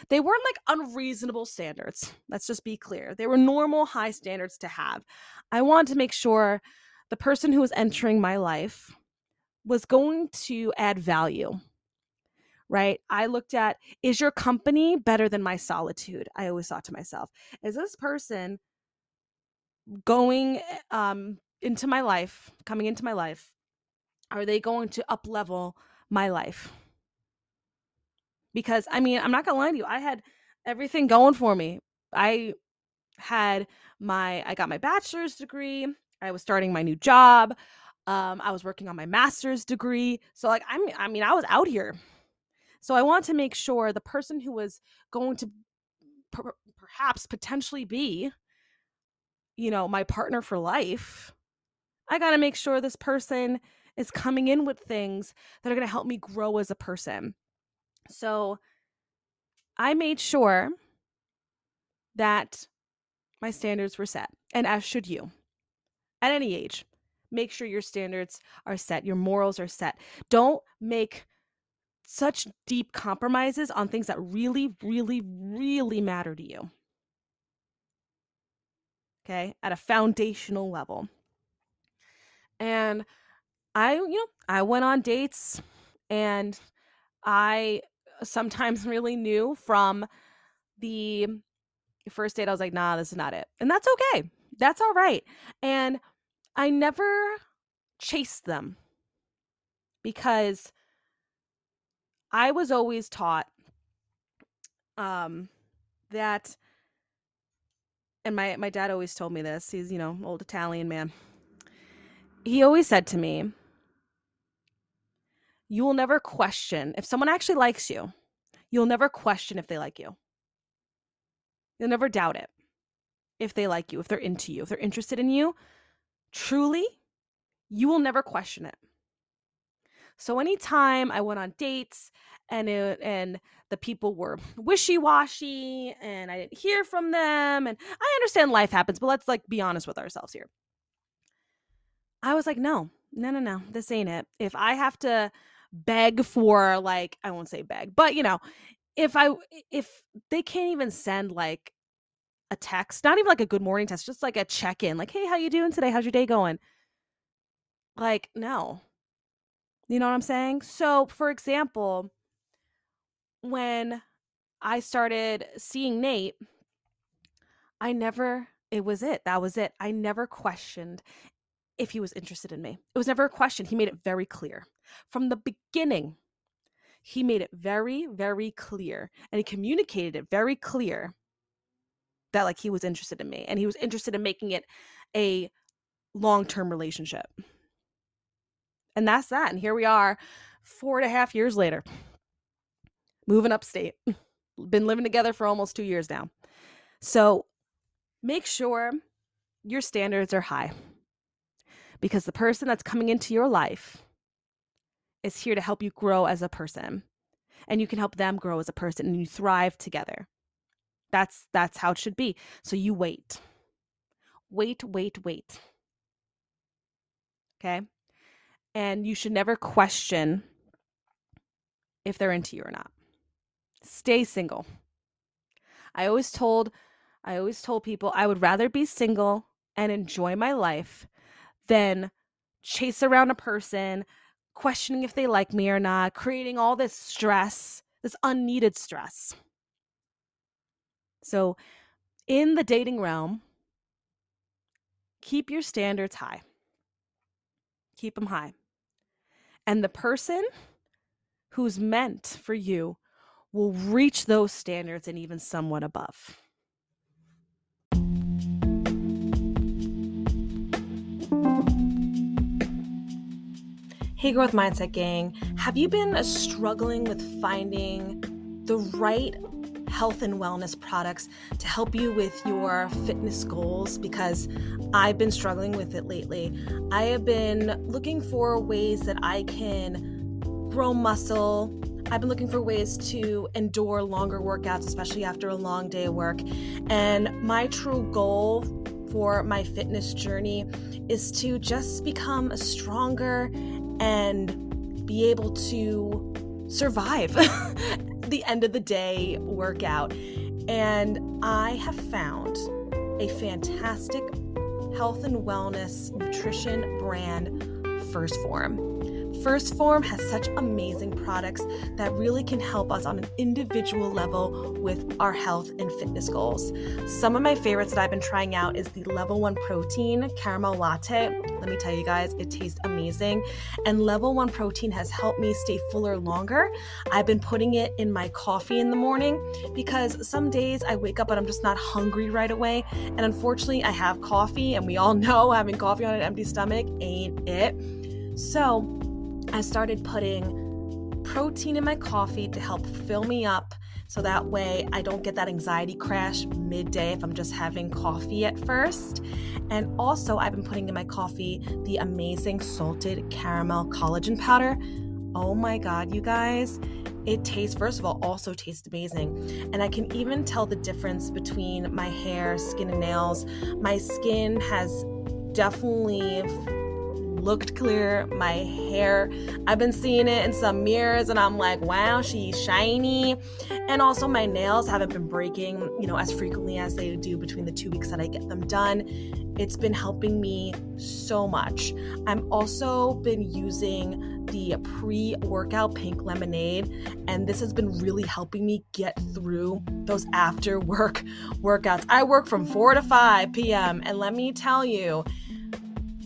They weren't like unreasonable standards. Let's just be clear. They were normal high standards to have. I wanted to make sure the person who was entering my life was going to add value right? I looked at is your company better than my solitude? I always thought to myself, is this person going eh, um into my life, coming into my life, are they going to up level my life? Because I mean, I'm not gonna lie to you, I had everything going for me. I had my I got my bachelor's degree, I was starting my new job. Um, I was working on my master's degree. So like I'm I mean, I was out here so I want to make sure the person who was going to per- perhaps potentially be, you know, my partner for life, I got to make sure this person is coming in with things that are going to help me grow as a person. So I made sure that my standards were set, and as should you. At any age, make sure your standards are set, your morals are set. Don't make such deep compromises on things that really, really, really matter to you. Okay, at a foundational level. And I, you know, I went on dates and I sometimes really knew from the first date, I was like, nah, this is not it. And that's okay. That's all right. And I never chased them because I was always taught um that and my my dad always told me this. He's, you know, old Italian man. He always said to me, you will never question if someone actually likes you. You'll never question if they like you. You'll never doubt it if they like you, if they're into you, if they're interested in you. Truly, you will never question it. So anytime I went on dates and it, and the people were wishy-washy and I didn't hear from them and I understand life happens, but let's like be honest with ourselves here. I was like, no, no, no, no, this ain't it. If I have to beg for like, I won't say beg, but you know, if I if they can't even send like a text, not even like a good morning text, just like a check in, like, hey, how you doing today? How's your day going? Like, no. You know what I'm saying? So, for example, when I started seeing Nate, I never, it was it. That was it. I never questioned if he was interested in me. It was never a question. He made it very clear. From the beginning, he made it very, very clear and he communicated it very clear that like he was interested in me and he was interested in making it a long-term relationship. And that's that. And here we are four and a half years later, moving upstate. Been living together for almost two years now. So make sure your standards are high because the person that's coming into your life is here to help you grow as a person. And you can help them grow as a person and you thrive together. That's that's how it should be. So you wait. Wait wait wait. Okay? And you should never question if they're into you or not. Stay single. I always told i always told people i would rather be single and enjoy my life than chase around a person, questioning if they like me or not, creating all this stress, this unneeded stress. So, in the dating realm, keep your standards high. Keep them high. And the person who's meant for you will reach those standards and even somewhat above. Hey, Growth Mindset Gang. Have you been struggling with finding the right health and wellness products to help you with your fitness goals? Because I've been struggling with it lately. I have been looking for ways that I can grow muscle. I've been looking for ways to endure longer workouts, especially after a long day of work. And my true goal for my fitness journey is to just become a stronger and be able to survive the end of the day workout. And I have found a fantastic health and wellness nutrition brand, 1st Phorm. 1st Phorm has such amazing products that really can help us on an individual level with our health and fitness goals. Some of my favorites that I've been trying out is the Level 1 Protein Caramel Latte. Let me tell you guys, it tastes amazing. And Level 1 Protein has helped me stay fuller longer. I've been putting it in my coffee in the morning because some days I wake up and I'm just not hungry right away. And unfortunately, I have coffee, and we all know having coffee on an empty stomach ain't it. So, I started putting protein in my coffee to help fill me up so that way I don't get that anxiety crash midday if I'm just having coffee at first. And also, I've been putting in my coffee the amazing salted caramel collagen powder. Oh my god, you guys, it tastes, first of all, also tastes amazing. And I can even tell the difference between my hair, skin, and nails. My skin has definitely looked clear. My hair, I've been seeing it in some mirrors and I'm like, wow, she's shiny. And also, my nails haven't been breaking, you know, as frequently as they do between the two weeks that I get them done. It's been helping me so much. I'm also been using the pre workout pink lemonade, and this has been really helping me get through those after work workouts. I work from 4 to 5 p.m., and let me tell you,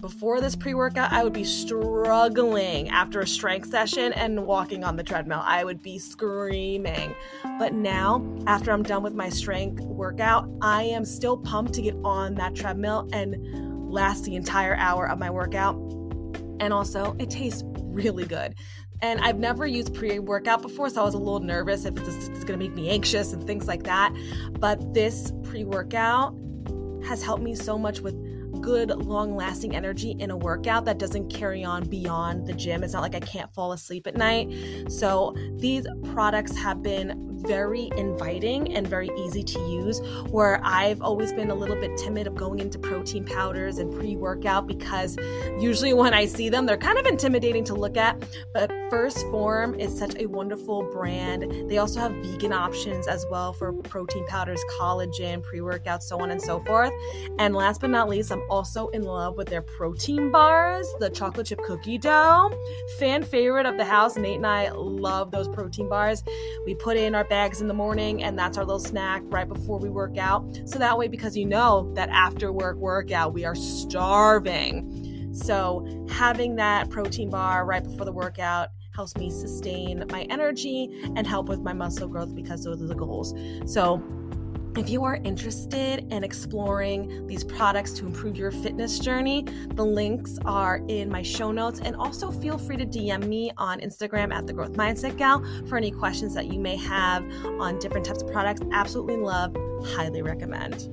before this pre workout, I would be struggling after a strength session and walking on the treadmill. I would be screaming. But now, after I'm done with my strength workout, I am still pumped to get on that treadmill and last the entire hour of my workout. And also, it tastes really good. And I've never used pre workout before, so I was a little nervous if it's, it's to make me anxious and things like that. But this pre workout has helped me so much with good, long lasting energy in a workout that doesn't carry on beyond the gym. It's not like I can't fall asleep at night. So these products have been very inviting and very easy to use. Where I've always been a little bit timid of going into protein powders and pre workout because usually when I see them, they're kind of intimidating to look at. But 1st Phorm is such a wonderful brand. They also have vegan options as well for protein powders, collagen, pre workout, so on and so forth. And last but not least, I'm also in love with their protein bars, the chocolate chip cookie dough. Fan favorite of the house. Nate and I love those protein bars. We put in our bags in the morning, and that's our little snack right before we work out. So that way, because you know that after work workout, we are starving. So having that protein bar right before the workout helps me sustain my energy and help with my muscle growth because those are the goals. So if you are interested in exploring these products to improve your fitness journey, the links are in my show notes. And also feel free to DM me on Instagram at the Growth Mindset Gal for any questions that you may have on different types of products. Absolutely love, highly recommend.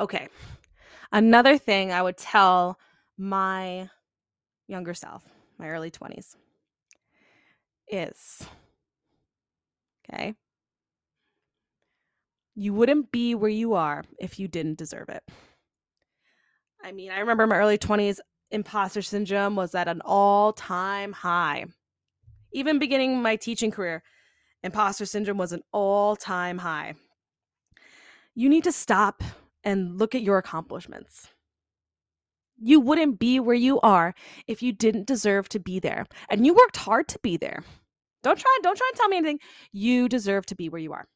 Okay, another thing I would tell my younger self, my early 20s is. Okay. You wouldn't be where you are if you didn't deserve it. I mean, I remember my early 20s, imposter syndrome was at an all time high. Even beginning my teaching career, imposter syndrome was an all time high. You need to stop and look at your accomplishments. You wouldn't be where you are if you didn't deserve to be there. And you worked hard to be there. Don't try, don't try and tell me anything. You deserve to be where you are.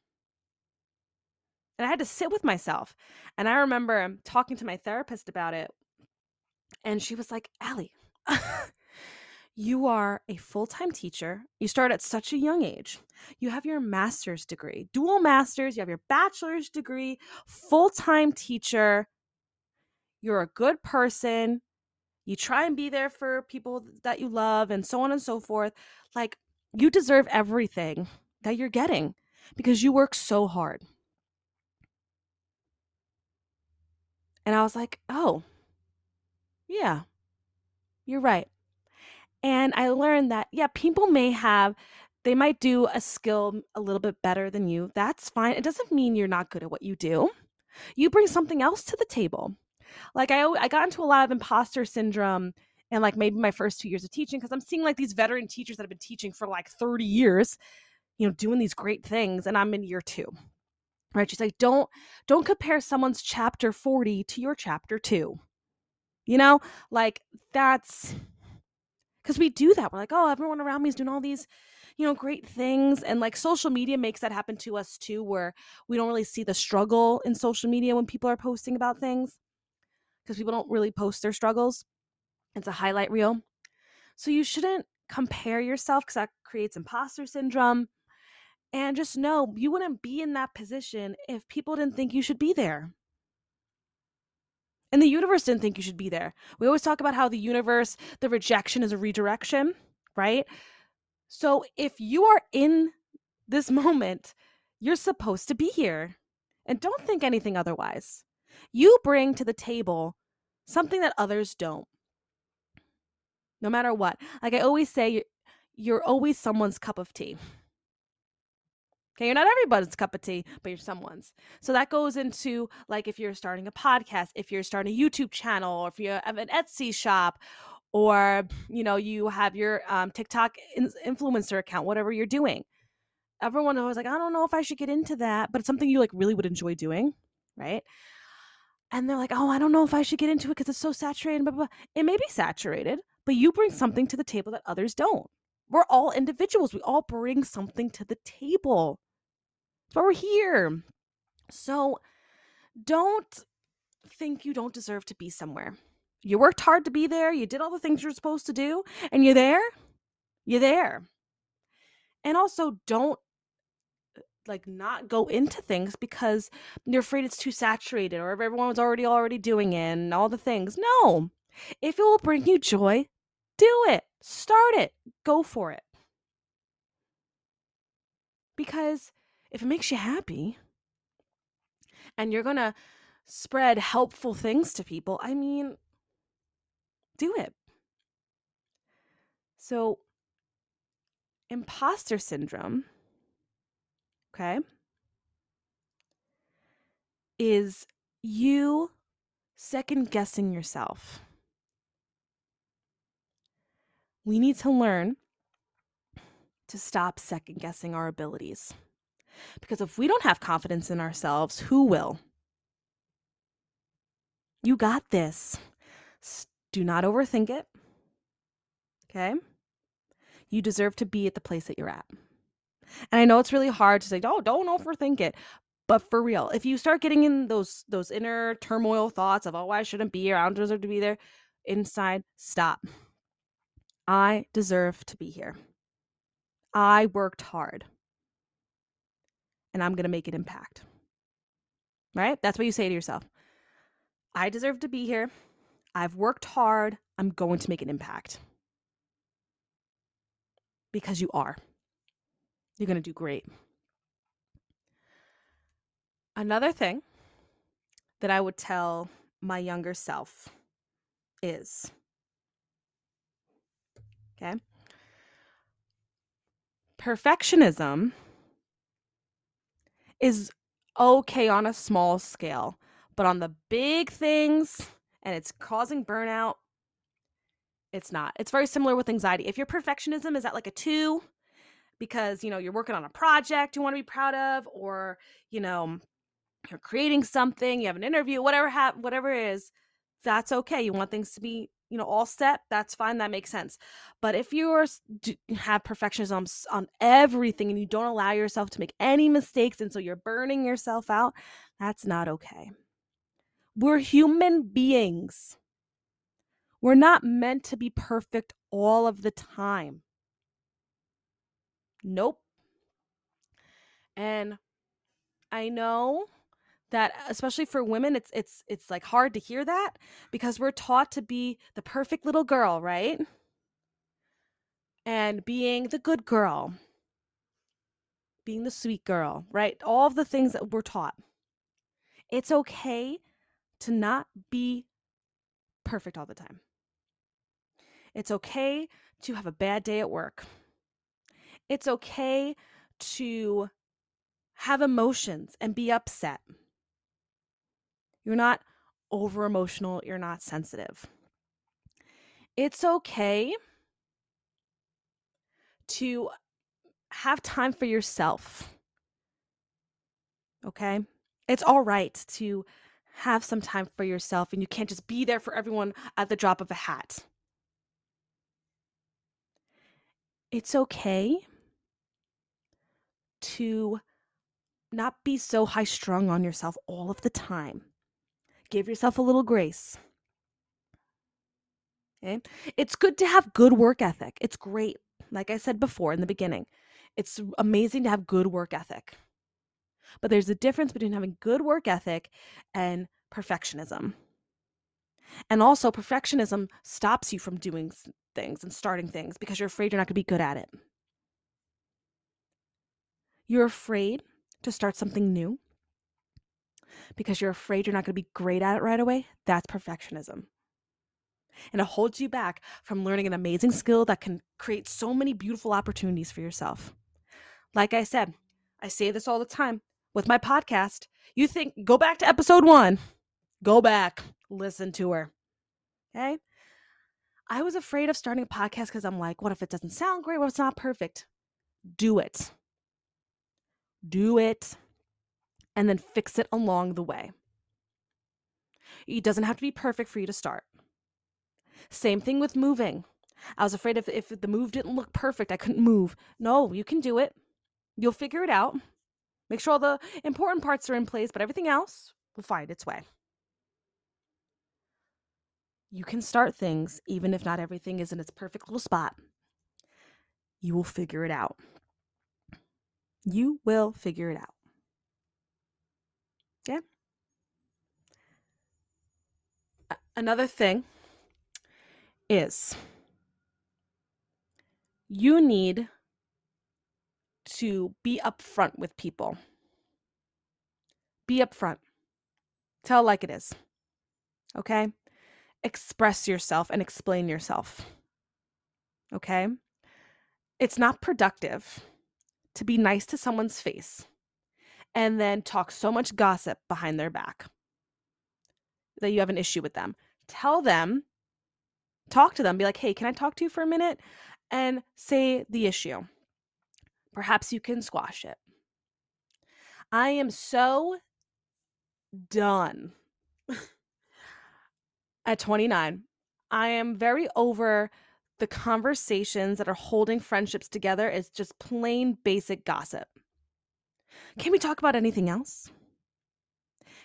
And I had to sit with myself. And I remember um, talking to my therapist about it. And she was like, Allie, you are a full time teacher. You start at such a young age. You have your master's degree, dual master's, you have your bachelor's degree, full time teacher you're a good person, you try and be there for people that you love, and so on and so forth. Like, you deserve everything that you're getting because you work so hard. And I was like, oh, yeah, you're right. And I learned that, yeah, people may have, they might do a skill a little bit better than you. That's fine. It doesn't mean you're not good at what you do. You bring something else to the table. Like I I got into a lot of imposter syndrome and like maybe my first two years of teaching because I'm seeing like these veteran teachers that have been teaching for like 30 years, you know, doing these great things, and I'm in year two. Right? She's like, don't don't compare someone's chapter 40 to your chapter two. You know, like that's because we do that. We're like, oh, everyone around me is doing all these, you know, great things. And like social media makes that happen to us too, where we don't really see the struggle in social media when people are posting about things because people don't really post their struggles. It's a highlight reel. So you shouldn't compare yourself because that creates imposter syndrome. And just know you wouldn't be in that position if people didn't think you should be there. And the universe didn't think you should be there. We always talk about how the universe, the rejection is a redirection, right? So if you are in this moment, you're supposed to be here. And don't think anything otherwise. You bring to the table something that others don't. no matter what. Like I always say, you're, you're always someone's cup of tea. Okay, you're not everybody's cup of tea, but you're someone's. So that goes into like if you're starting a podcast, if you're starting a YouTube channel, or if you have an Etsy shop, or you know you have your um, TikTok in- influencer account, whatever you're doing. Everyone was like, I don't know if I should get into that, but it's something you like really would enjoy doing, right? And they're like, oh, I don't know if I should get into it because it's so saturated. Blah, blah, blah. It may be saturated, but you bring something to the table that others don't. We're all individuals. We all bring something to the table. That's why we're here. So don't think you don't deserve to be somewhere. You worked hard to be there. You did all the things you're supposed to do, and you're there. You're there. And also, don't like not go into things because you're afraid it's too saturated or everyone's already already doing it and all the things. No. If it will bring you joy, do it. Start it. Go for it. Because if it makes you happy and you're going to spread helpful things to people, I mean, do it. So, imposter syndrome, okay, is you second guessing yourself. We need to learn to stop second guessing our abilities. Because if we don't have confidence in ourselves, who will? You got this. Do not overthink it. Okay? You deserve to be at the place that you're at. And I know it's really hard to say, "Oh, don't overthink it." But for real, if you start getting in those those inner turmoil thoughts of, "Oh, I shouldn't be here. I don't deserve to be there." Inside, stop. I deserve to be here. I worked hard. And I'm going to make an impact. Right? That's what you say to yourself. I deserve to be here. I've worked hard. I'm going to make an impact. Because you are. You're going to do great. Another thing that I would tell my younger self is okay, perfectionism is okay on a small scale, but on the big things, and it's causing burnout, it's not. It's very similar with anxiety. If your perfectionism is at like a two, because you know you're working on a project you want to be proud of, or you know you're creating something, you have an interview, whatever ha- whatever it is, that's okay. You want things to be you know all set that's fine that makes sense. But if you are have perfectionism on everything and you don't allow yourself to make any mistakes and so you're burning yourself out that's not okay. We're human beings. We're not meant to be perfect all of the time nope. And i know that especially for women it's it's it's like hard to hear that because we're taught to be the perfect little girl right? And being the good girl being the sweet girl right? All of the things that we're taught. It's okay to not be perfect all the time. It's okay to have a bad day at work it's okay to have emotions and be upset you're not over emotional. You're not sensitive. It's okay to have time for yourself. Okay? It's all right to have some time for yourself and you can't just be there for everyone at the drop of a hat. It's okay to not be so high strung on yourself all of the time. Give yourself a little grace. Okay? It's good to have good work ethic. It's great. Like I said before in the beginning, it's amazing to have good work ethic. But there's a difference between having good work ethic and perfectionism. And also, perfectionism stops you from doing things and starting things because you're afraid you're not going to be good at it. You're afraid to start something new because you're afraid you're not going to be great at it right away, that's perfectionism. and it holds you back from learning an amazing skill that can create so many beautiful opportunities for yourself. Like I said, I say this all the time with my podcast. You think, go back to episode one, go back, listen to her. Okay. I was afraid of starting a podcast because I'm like, what if it doesn't sound great? What if it's not perfect? Do it. Do it. And then fix it along the way. It doesn't have to be perfect for you to start. Same thing with moving. I was afraid if, if the move didn't look perfect, I couldn't move. No, you can do it. You'll figure it out. Make sure all the important parts are in place, but everything else will find its way. You can start things even if not everything is in its perfect little spot. You will figure it out. You will figure it out. Yeah. Another thing is you need to be upfront with people. Be upfront. Tell like it is. Okay? Express yourself and explain yourself. Okay? It's not productive to be nice to someone's face and then talk so much gossip behind their back that you have an issue with them. Tell them, talk to them, be like, hey, can I talk to you for a minute? And say the issue. Perhaps you can squash it. I am so done at 29. I am very over the conversations that are holding friendships together is just plain basic gossip. Can we talk about anything else?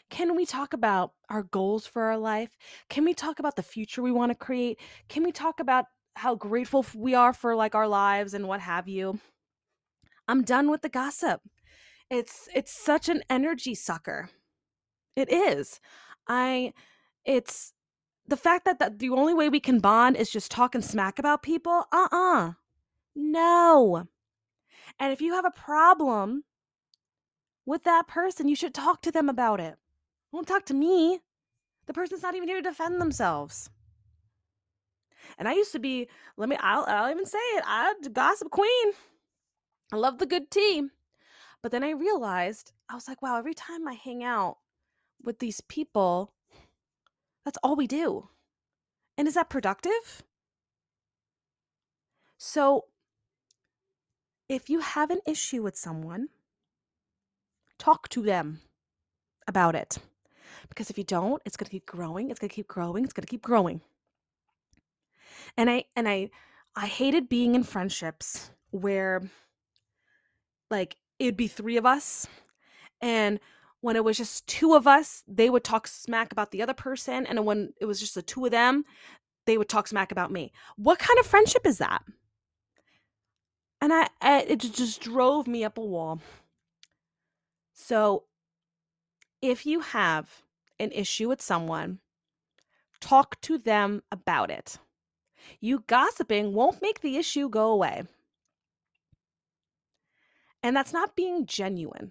Can we talk about our goals for our life? Can we talk about the future we want to create? Can we talk about how grateful we are for like our lives and what have you? I'm done with the gossip. It's it's such an energy sucker. It is. I it's the fact that, that the only way we can bond is just talking smack about people. Uh-uh. No. And if you have a problem with that person, you should talk to them about it. Don't talk to me. The person's not even here to defend themselves. And I used to be, let me, I'll, I'll even say it, I gossip queen. I love the good tea. But then I realized, I was like, wow, every time I hang out with these people, that's all we do. And is that productive? So, if you have an issue with someone, talk to them about it. Because if you don't, it's going to keep growing, it's going to keep growing, it's going to keep growing. And I and I I hated being in friendships where like it'd be three of us and when it was just two of us they would talk smack about the other person and when it was just the two of them they would talk smack about me. What kind of friendship is that? And i, I it just drove me up a wall. So if you have an issue with someone talk to them about it. You gossiping won't make the issue go away. And that's not being genuine.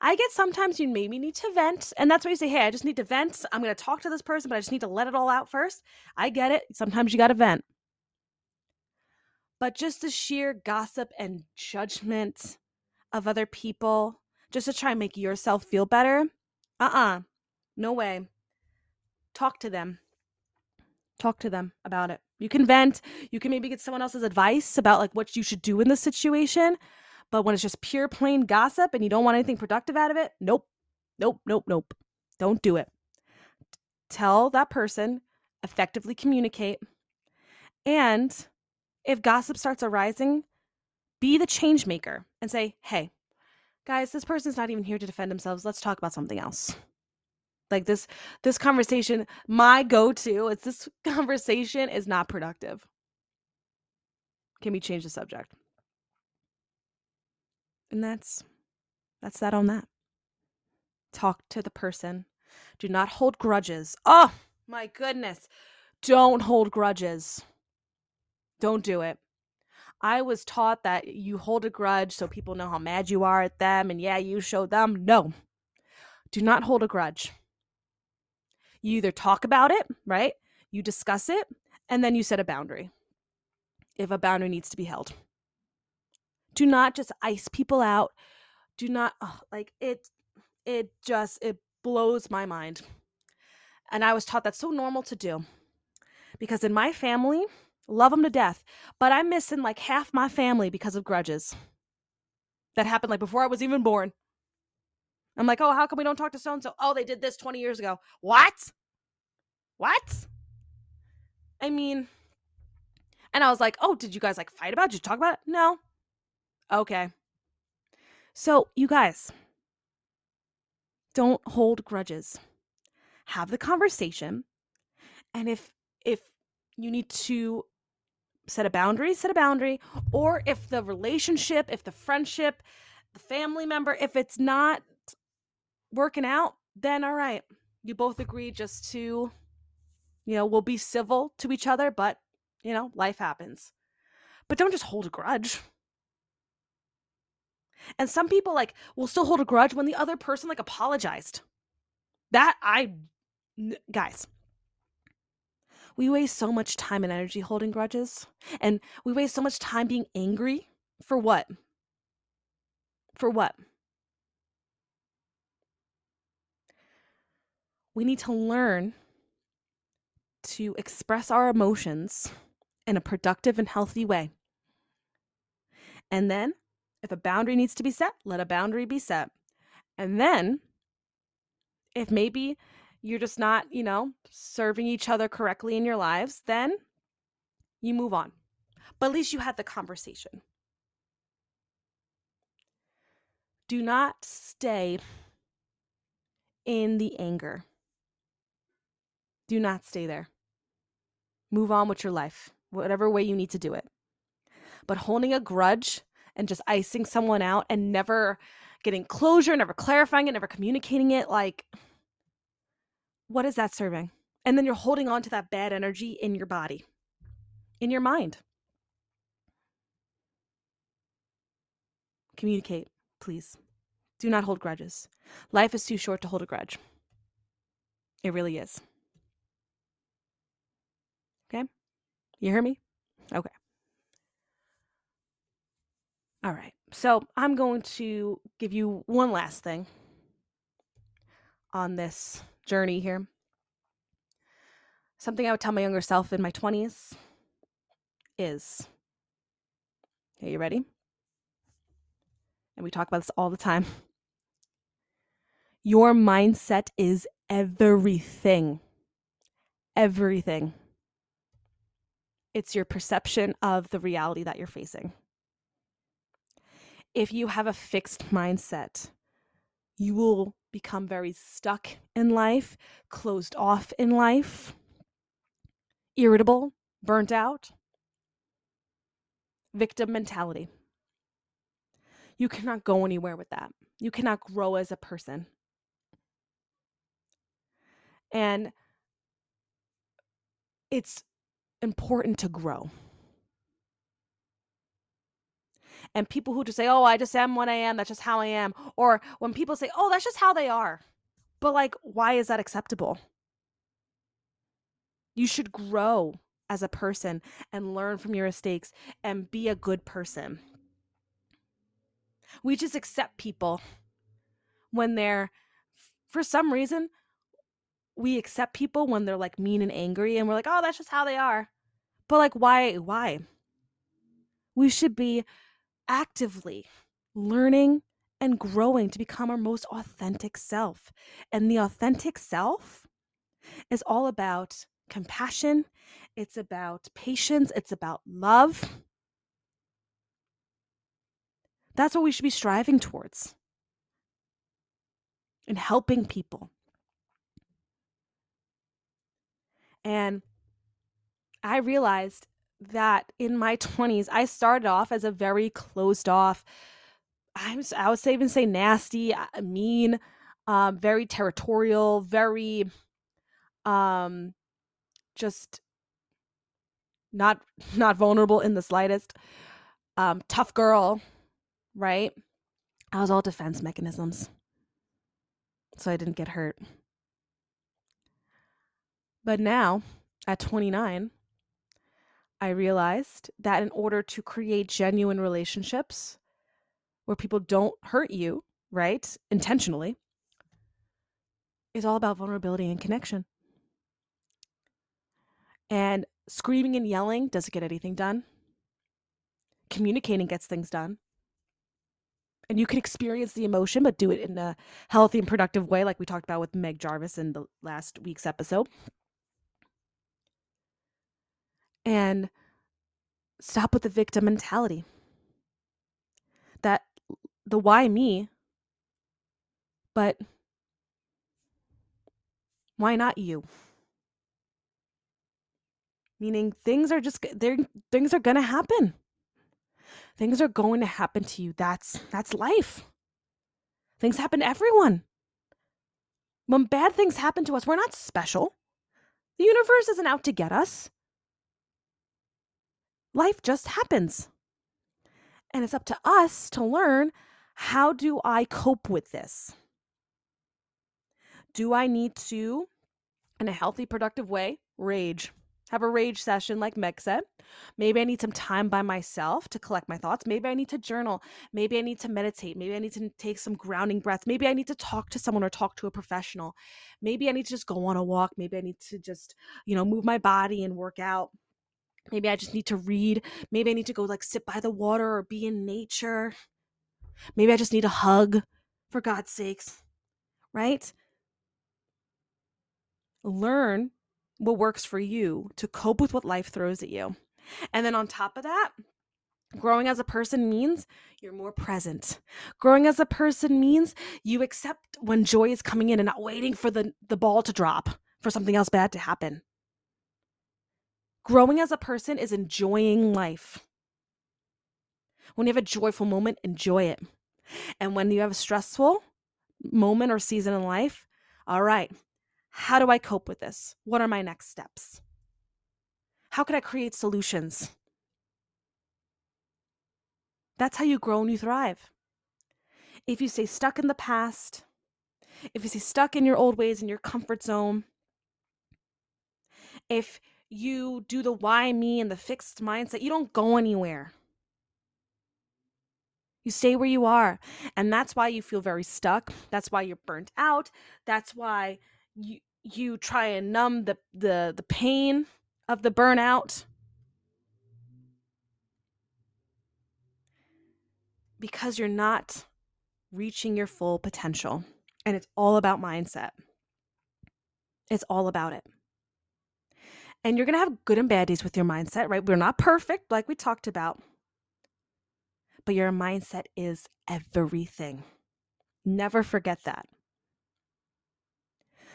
I get sometimes you maybe need to vent, and that's why you say, Hey, I just need to vent. I'm going to talk to this person, but I just need to let it all out first. I get it. Sometimes you got to vent. But just the sheer gossip and judgment of other people, just to try and make yourself feel better, uh uh-uh. uh no way. Talk to them. Talk to them about it. You can vent. You can maybe get someone else's advice about like what you should do in this situation. But when it's just pure plain gossip and you don't want anything productive out of it, nope, nope, nope, nope. Don't do it. Tell that person, effectively communicate. And if gossip starts arising, be the change maker and say, hey, guys, this person's not even here to defend themselves. Let's talk about something else. Like this this conversation, my go-to, it's this conversation is not productive. Can we change the subject? And that's that's that on that. Talk to the person. Do not hold grudges. Oh, my goodness. Don't hold grudges. Don't do it. I was taught that you hold a grudge so people know how mad you are at them and yeah, you show them. No. Do not hold a grudge. You either talk about it, right? you discuss it, and then you set a boundary if a boundary needs to be held. Do not just ice people out. Do not oh, like it it just it blows my mind. And I was taught that's so normal to do. Because in my family, love them to death, but I'm missing like half my family because of grudges. That happened like before I was even born. I'm like, "Oh, how come we don't talk to so and so? Oh, they did this 20 years ago." What? What? I mean, and I was like, oh, did you guys like fight about it? Did you talk about it? No. Okay. So, you guys, don't hold grudges. Have the conversation. And if if you need to set a boundary, set a boundary. Or if the relationship, if the friendship, the family member, if it's not working out, then all right. You both agree just to, you know, we'll be civil to each other, but you know, life happens. But don't just hold a grudge. And some people like will still hold a grudge when the other person like apologized. That I guys, we waste so much time and energy holding grudges and we waste so much time being angry for what? For what? We need to learn to express our emotions in a productive and healthy way. And then, if a boundary needs to be set, let a boundary be set. And then, if maybe you're just not, you know, serving each other correctly in your lives, then you move on. But at least you had the conversation. Do not stay in the anger. Do not stay there. Move on with your life whatever way you need to do it. But holding a grudge and just icing someone out and never getting closure, never clarifying it, never communicating it, like, what is that serving? And then you're holding on to that bad energy in your body, in your mind. Communicate, please. Do not hold grudges. Life is too short to hold a grudge. It really is. Okay? You hear me? Okay. All right. So I'm going to give you one last thing on this journey here. Something I would tell my younger self in my 20s is Are you ready? And we talk about this all the time. Your mindset is everything. Everything. It's your perception of the reality that you're facing. If you have a fixed mindset, you will become very stuck in life, closed off in life, irritable, burnt out, victim mentality. You cannot go anywhere with that. You cannot grow as a person. And it's important to grow. And people who just say, oh, I just am what I am, that's just how I am. Or when people say, oh, that's just how they are. But like, why is that acceptable? You should grow as a person and learn from your mistakes and be a good person. We just accept people when they're, for some reason, we accept people when they're like mean and angry and we're like, oh, that's just how they are. But like, why? Why? We should be actively learning and growing to become our most authentic self. And the authentic self is all about compassion, it's about patience, it's about love. That's what we should be striving towards and helping people. And I realized that in my 20s, I started off as a very closed off, I, was, I would say even say nasty, uh, mean, um, very territorial, very um, just not not vulnerable in the slightest. Um, tough girl, right? I was all defense mechanisms. So I didn't get hurt. But now at 29, I realized that in order to create genuine relationships where people don't hurt you, right, intentionally, is all about vulnerability and connection. And screaming and yelling doesn't get anything done. Communicating gets things done. And you can experience the emotion, but do it in a healthy and productive way, like we talked about with Meg Jarvis in the last week's episode. And stop with the victim mentality. That the why me, but why not you? Meaning things are just they're things are going to happen. Things are going to happen to you. That's that's life. Things happen to everyone. When bad things happen to us, we're not special. The universe isn't out to get us. Life just happens. And it's up to us to learn how do I cope with this? Do I need to, in a healthy, productive way, rage? have a rage session like Meg said. Maybe I need some time by myself to collect my thoughts. Maybe I need to journal. Maybe I need to meditate. Maybe I need to take some grounding breaths. Maybe I need to talk to someone or talk to a professional. Maybe I need to just go on a walk. Maybe I need to just, you know, move my body and work out. Maybe I just need to read. Maybe I need to go like sit by the water or be in nature. Maybe I just need a hug for God's sakes. Right? Learn what works for you to cope with what life throws at you. And then on top of that, growing as a person means you're more present. Growing as a person means you accept when joy is coming in and not waiting for the, the ball to drop, for something else bad to happen. Growing as a person is enjoying life. When you have a joyful moment, enjoy it. And when you have a stressful moment or season in life, all right, how do I cope with this? What are my next steps? How can I create solutions? That's how you grow and you thrive. If you stay stuck in the past, if you stay stuck in your old ways in your comfort zone, if you do the why me and the fixed mindset, you don't go anywhere. You stay where you are. And that's why you feel very stuck. That's why you're burnt out. That's why you you try and numb the the the pain of the burnout because you're not reaching your full potential and it's all about mindset it's all about it and you're going to have good and bad days with your mindset right? We're not perfect like we talked about. But your mindset is everything. Never forget that.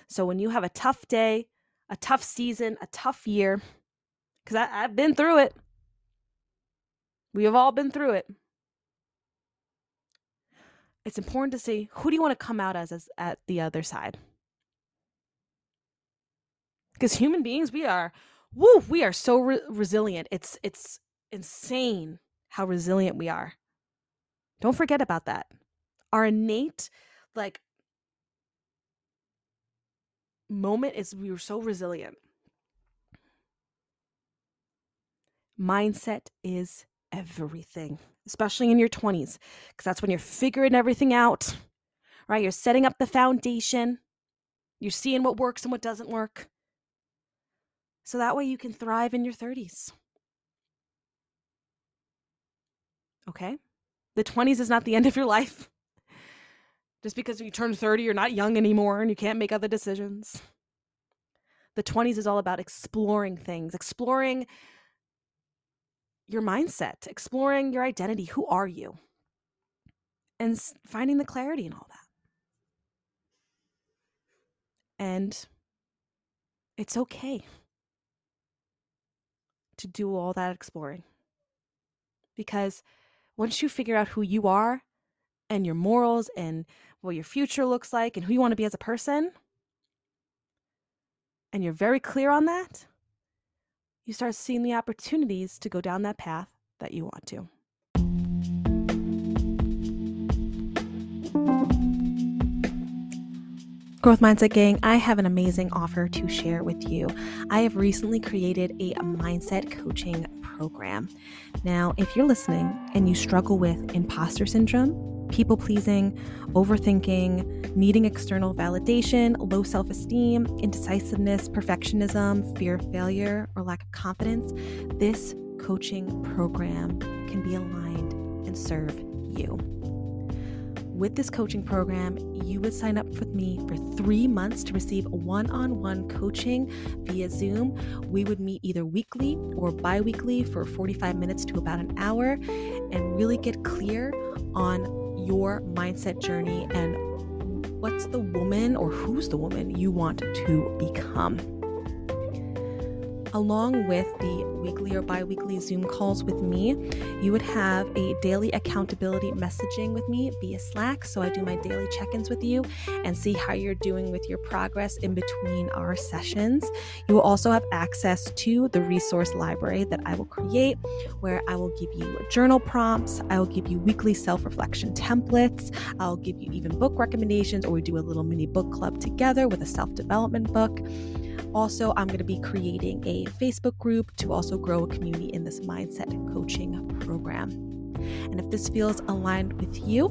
So when you have a tough day, a tough season, a tough year, because I've been through it, we have all been through it. It's important to see who do you want to come out as, as at the other side. Because human beings, we are, woo, we are so re- resilient. It's it's insane how resilient we are. Don't forget about that. Our innate, like moment is we were so resilient. Mindset is everything, especially in your 20s, because that's when you're figuring everything out, right? You're setting up the foundation, you're seeing what works and what doesn't work. So that way you can thrive in your 30s. Okay? The 20s is not the end of your life. Just because you turn 30, you're not young anymore and you can't make other decisions. The 20s is all about exploring things, exploring your mindset, exploring your identity. Who are you? And finding the clarity in all that. And it's okay to do all that exploring. Because once you figure out who you are and your morals and what your future looks like and who you want to be as a person, and you're very clear on that, you start seeing the opportunities to go down that path that you want to. Growth Mindset Gang, I have an amazing offer to share with you. I have recently created a mindset coaching program. Now, if you're listening and you struggle with imposter syndrome, people pleasing, overthinking, needing external validation, low self esteem, indecisiveness, perfectionism, fear of failure, or lack of confidence, this coaching program can be aligned and serve you with this coaching program, you would sign up with me for three months to receive one on one coaching via Zoom. We would meet either weekly or bi weekly for 45 minutes to about an hour and really get clear on your mindset journey and what's the woman or who's the woman you want to become along with the weekly or bi weekly Zoom calls with me, you would have a daily accountability messaging with me via Slack. So I do my daily check ins with you and see how you're doing with your progress in between our sessions. You will also have access to the resource library that I will create, where I will give you journal prompts, I will give you weekly self reflection templates, I'll give you even book recommendations, or we do a little mini book club together with a self development book. Also, I'm going to be creating a Facebook group to also grow a community in this mindset coaching program. And if this feels aligned with you,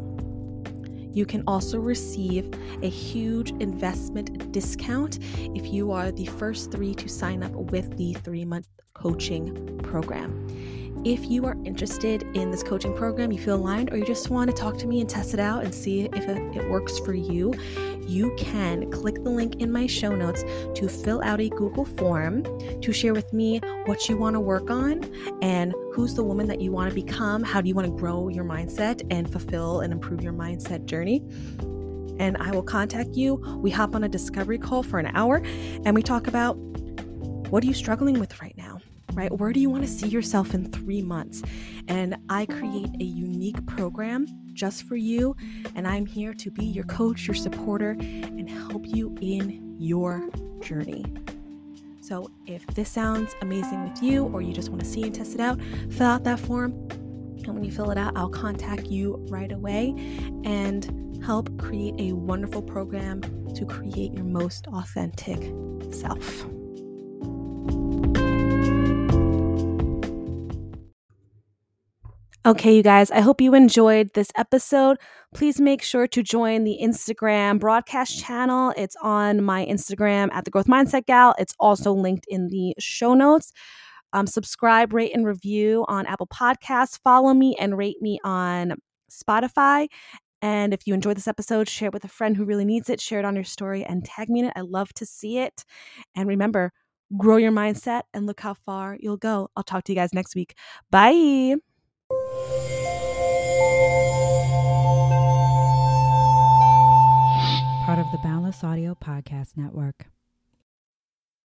you can also receive a huge investment discount if you are the first three to sign up with the three month coaching program. If you are interested in this coaching program, you feel aligned, or you just want to talk to me and test it out and see if it, works for you, you can click the link in my show notes to fill out a Google form to share with me what you want to work on and who's the woman that you want to become. How do you want to grow your mindset and fulfill and improve your mindset journey? And I will contact you. We hop on a discovery call for an hour and we talk about what are you struggling with right now? Right? Where do you want to see yourself in three months? And I create a unique program just for you. And I'm here to be your coach, your supporter, and help you in your journey. So if this sounds amazing with you, or you just want to see and test it out, fill out that form. And when you fill it out, I'll contact you right away and help create a wonderful program to create your most authentic self. Okay, you guys, I hope you enjoyed this episode. Please make sure to join the Instagram broadcast channel. It's on my Instagram at the Growth Mindset Gal. It's also linked in the show notes. Um, subscribe, rate, and review on Apple Podcasts. Follow me and rate me on Spotify. And if you enjoyed this episode, share it with a friend who really needs it. Share it on your story and tag me in it. I love to see it. And remember, grow your mindset and look how far you'll go. I'll talk to you guys next week. Bye. Part of the Boundless Audio Podcast Network.